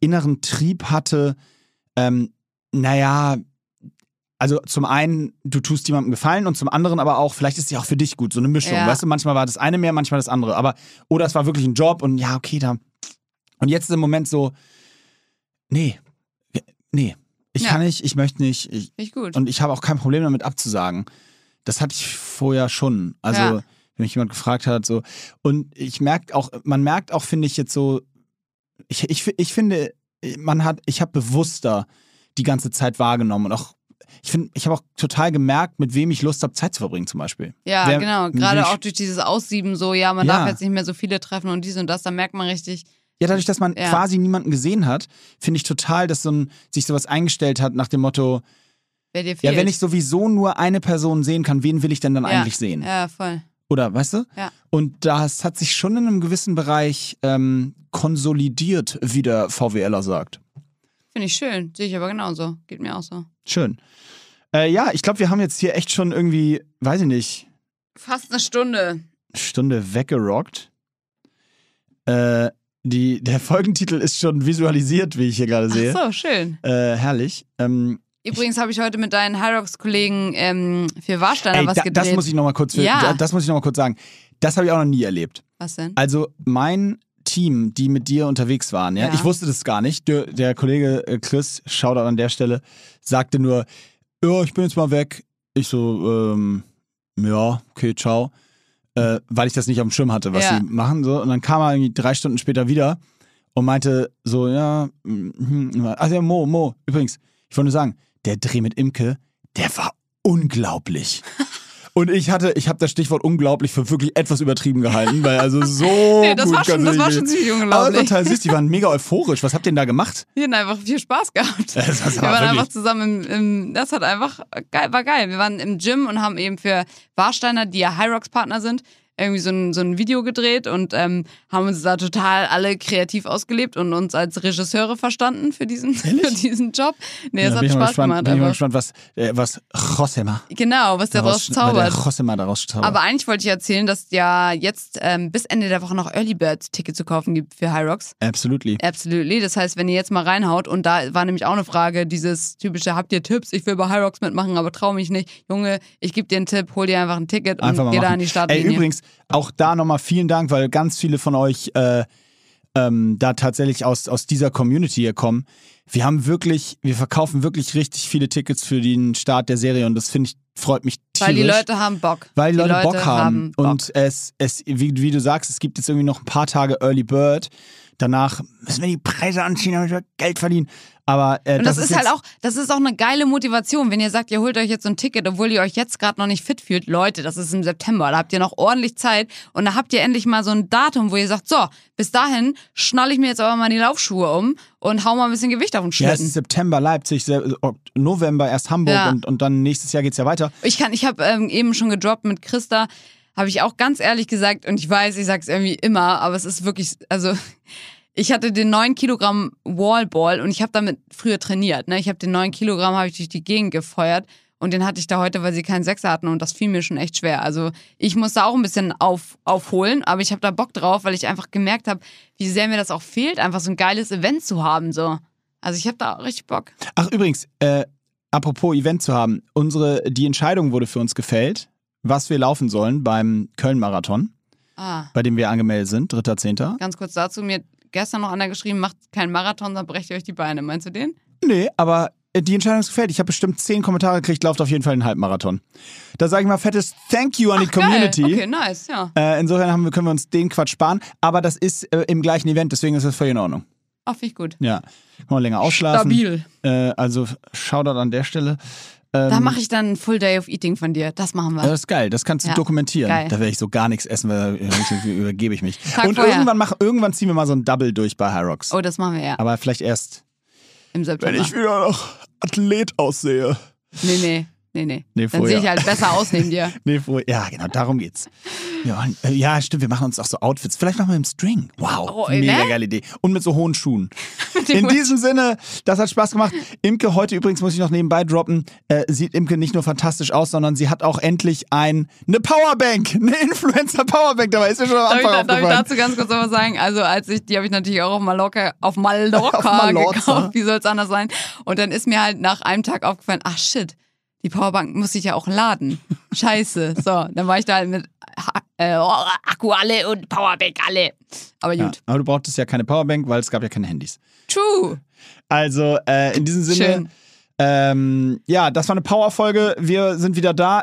inneren Trieb hatte. Ähm, naja, also zum einen, du tust jemandem Gefallen und zum anderen aber auch, vielleicht ist es ja auch für dich gut, so eine Mischung. Ja. Weißt du, manchmal war das eine mehr, manchmal das andere. Aber, oder es war wirklich ein Job und ja, okay, da. Und jetzt ist im Moment so, nee, nee, ich Ja. kann nicht, ich möchte nicht, ich, ich gut. und ich habe auch kein Problem damit abzusagen. Das hatte ich vorher schon. Also, Ja. wenn mich jemand gefragt hat, so. Und ich merke auch, man merkt auch, finde ich jetzt so, ich, ich, ich finde, man hat, ich habe bewusster die ganze Zeit wahrgenommen und auch, ich finde, ich habe auch total gemerkt, mit wem ich Lust habe, Zeit zu verbringen, zum Beispiel. ja, Wer- genau. Gerade auch durch dieses Aussieben so, ja, man Ja. darf jetzt nicht mehr so viele treffen und dies und das, da merkt man richtig, Ja, dadurch, dass man Ja. quasi niemanden gesehen hat, finde ich total, dass so ein, sich sowas eingestellt hat nach dem Motto, ja, wenn ich sowieso nur eine Person sehen kann, wen will ich denn dann ja. eigentlich sehen? Ja, voll. Oder, weißt du? Ja. Und das hat sich schon in einem gewissen Bereich ähm, konsolidiert, wie der VWLer sagt. Finde ich schön. Sehe ich aber genauso. Geht mir auch so. Schön. Äh, ja, ich glaube, wir haben jetzt hier echt schon irgendwie, weiß ich nicht, Fast eine Stunde. eine Stunde weggerockt. Äh, die, der Folgentitel ist schon visualisiert, wie ich hier gerade sehe. Ach so, schön. Äh, herrlich. Ähm, Übrigens habe ich heute mit deinen Hyrox-Kollegen ähm, für Warsteiner ey, was da, gedreht. das muss ich noch mal kurz, für, Ja. da, das muss ich noch mal kurz sagen. Das habe ich auch noch nie erlebt. was denn? Also mein Team, die mit dir unterwegs waren, ja, Ja. ich wusste das gar nicht. Der, der Kollege äh, Chris, Shoutout an der Stelle, sagte nur, ja, ich bin jetzt mal weg. Ich so, ähm, ja, okay, ciao. Äh, weil ich das nicht auf dem Schirm hatte, was Ja. sie machen. So. Und dann kam er irgendwie drei Stunden später wieder und meinte so, ja, hm, also ja, Mo, Mo, übrigens, ich wollte nur sagen, der Dreh mit Imke, der war unglaublich. [laughs] Und ich hatte, ich habe das Stichwort unglaublich für wirklich etwas übertrieben gehalten, weil also [laughs] so Nee, das gut war schon, das war schon ziemlich Aber unglaublich. total süß, die waren mega euphorisch. Was habt ihr denn da gemacht? Wir hatten einfach viel Spaß gehabt. Das war wir waren wirklich- einfach zusammen im, im, das hat einfach geil, war geil. Wir waren im Gym und haben eben für Warsteiner, die ja Hyrox-Partner sind, irgendwie so ein, so ein Video gedreht und ähm, haben uns da total alle kreativ ausgelebt und uns als Regisseure verstanden für diesen, [laughs] für diesen Job. Nee, es Ja, hat bin ich mal Spaß gespannt, gemacht. bin ich mal Aber, gespannt, was, äh, was Josema genau, was der daraus, der zaubert. Josema daraus zaubert. Aber eigentlich wollte ich erzählen, dass ja jetzt ähm, bis Ende der Woche noch Early Bird Ticket zu kaufen gibt für Hyrox. Absolutely. Absolutely. Das heißt, wenn ihr jetzt mal reinhaut, und da war nämlich auch eine Frage, dieses typische, habt ihr Tipps? Ich will bei Hyrox mitmachen, aber trau mich nicht. Junge, ich gebe dir einen Tipp, hol dir einfach ein Ticket und Einfach mal geh da machen. an die Startlinie. Ey, übrigens, auch da nochmal vielen Dank, weil ganz viele von euch äh, ähm, da tatsächlich aus, aus dieser Community hier kommen. Wir haben wirklich, wir verkaufen wirklich richtig viele Tickets für den Start der Serie und das finde ich, freut mich tierisch. Weil die Leute haben Bock. Weil die, Leute, Bock haben. Bock. Und es, es wie, wie du sagst, es gibt jetzt irgendwie noch ein paar Tage Early Bird. Danach müssen wir die Preise anziehen, damit wir Geld verdienen. Aber äh, Und das, ist, halt jetzt- auch, das ist auch eine geile Motivation, wenn ihr sagt, ihr holt euch jetzt so ein Ticket, obwohl ihr euch jetzt gerade noch nicht fit fühlt. Leute, das ist im September, da habt ihr noch ordentlich Zeit und da habt ihr endlich mal so ein Datum, wo ihr sagt, so, bis dahin schnalle ich mir jetzt aber mal die Laufschuhe um und hau mal ein bisschen Gewicht auf den Ja, es Schlitten. ist September, Leipzig, Ok- November erst Hamburg Ja. und, und dann nächstes Jahr geht's ja weiter. Ich kann, ich habe ähm, eben schon gedroppt mit Christa, habe ich auch ganz ehrlich gesagt und ich weiß, ich sag's irgendwie immer, aber es ist wirklich, also ich hatte den 9 Kilogramm Wallball und ich habe damit früher trainiert. Ne? Ich habe den 9 Kilogramm habe ich durch die Gegend gefeuert und den hatte ich da heute, weil sie keinen Sechser hatten und das fiel mir schon echt schwer. Also ich muss da auch ein bisschen auf, aufholen, aber ich habe da Bock drauf, weil ich einfach gemerkt habe, wie sehr mir das auch fehlt, einfach so ein geiles Event zu haben. So. Also ich habe da auch richtig Bock. Ach, übrigens, äh, apropos Event zu haben, unsere, die Entscheidung wurde für uns gefällt, was wir laufen sollen beim Köln-Marathon, Ah. bei dem wir angemeldet sind, 3.10. Ganz kurz dazu, mir gestern noch einer geschrieben, macht keinen Marathon, dann brecht ihr euch die Beine. Meinst du den? Nee, aber äh, die Entscheidung ist gefällt. Ich habe bestimmt zehn Kommentare gekriegt, lauft auf jeden Fall einen Halbmarathon. Da sage ich mal fettes Thank you an die Community. Geil. Okay, nice, ja. Äh, insofern haben wir, können wir uns den Quatsch sparen. Aber das ist äh, im gleichen Event, deswegen ist das völlig in Ordnung. Ach, finde ich gut. Ja. Kann man länger ausschlafen. Stabil. Äh, also Shoutout an der Stelle. Da mache ich dann ein Full Day of Eating von dir. Das machen wir. Das ist geil, das kannst du Ja, dokumentieren. geil. Da werde ich so gar nichts essen, weil da [laughs] übergebe ich mich. Tag Und vorher. irgendwann, mach, irgendwann ziehen wir mal so ein Double durch bei Hyrox. oh, das machen wir ja. Aber vielleicht erst, Im September. wieder noch Athlet aussehe. nee, nee, nee, nee. Nee, dann vorher. sehe ich halt besser aus neben dir. [laughs] Nee, wo, ja, genau, darum geht's. Ja, äh, ja, stimmt, wir machen uns auch so Outfits. Vielleicht machen wir im String. Wow, Oh, mega ne? geile Idee. Und mit so hohen Schuhen. [laughs] In diesem Sinne, das hat Spaß gemacht. Imke, heute übrigens muss ich noch nebenbei droppen, äh, sieht Imke nicht nur fantastisch aus, sondern sie hat auch endlich ein, eine Powerbank, [laughs] eine Influencer-Powerbank dabei. Ist mir schon am Darf ich, Anfang darf ich dazu ganz kurz noch was sagen? Also, als ich, die habe ich natürlich auch auf Mallorca, auf Mallorca, Auf Mallorca. gekauft. Wie soll es anders sein? Und dann ist mir halt nach einem Tag aufgefallen, ach shit, die Powerbank muss ich ja auch laden. Scheiße. So, dann war ich da halt mit äh, Akku alle und Powerbank alle. Aber Ja, gut. aber du brauchtest ja keine Powerbank, weil es gab ja keine Handys. True. Also äh, in diesem Sinne, Schön. ähm, ja, das war eine Powerfolge. Wir sind wieder da.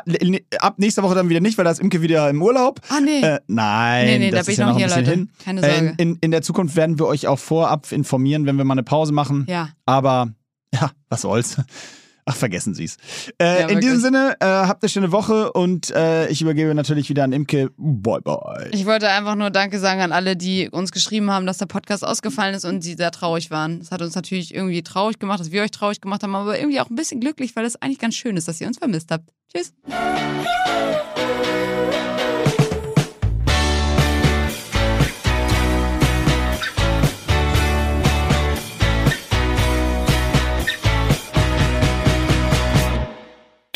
Ab nächster Woche dann wieder nicht, weil da ist Imke wieder im Urlaub. Ah, nee. Äh, nein, Nee, nee, da das bin ist ich ja noch noch hier, Leute. hin. Keine Äh, Sorge. in, in, in der Zukunft werden wir euch auch vorab informieren, wenn wir mal eine Pause machen. Ja. Aber ja, was soll's. Ach, vergessen Sie es. Äh, Ja, in diesem. Sinne, äh, habt eine schöne Woche und äh, ich übergebe natürlich wieder an Imke. Bye, bye. Ich wollte einfach nur Danke sagen an alle, die uns geschrieben haben, dass der Podcast ausgefallen ist und die sehr traurig waren. Das hat uns natürlich irgendwie traurig gemacht, dass wir euch traurig gemacht haben, aber irgendwie auch ein bisschen glücklich, weil es eigentlich ganz schön ist, dass ihr uns vermisst habt. Tschüss.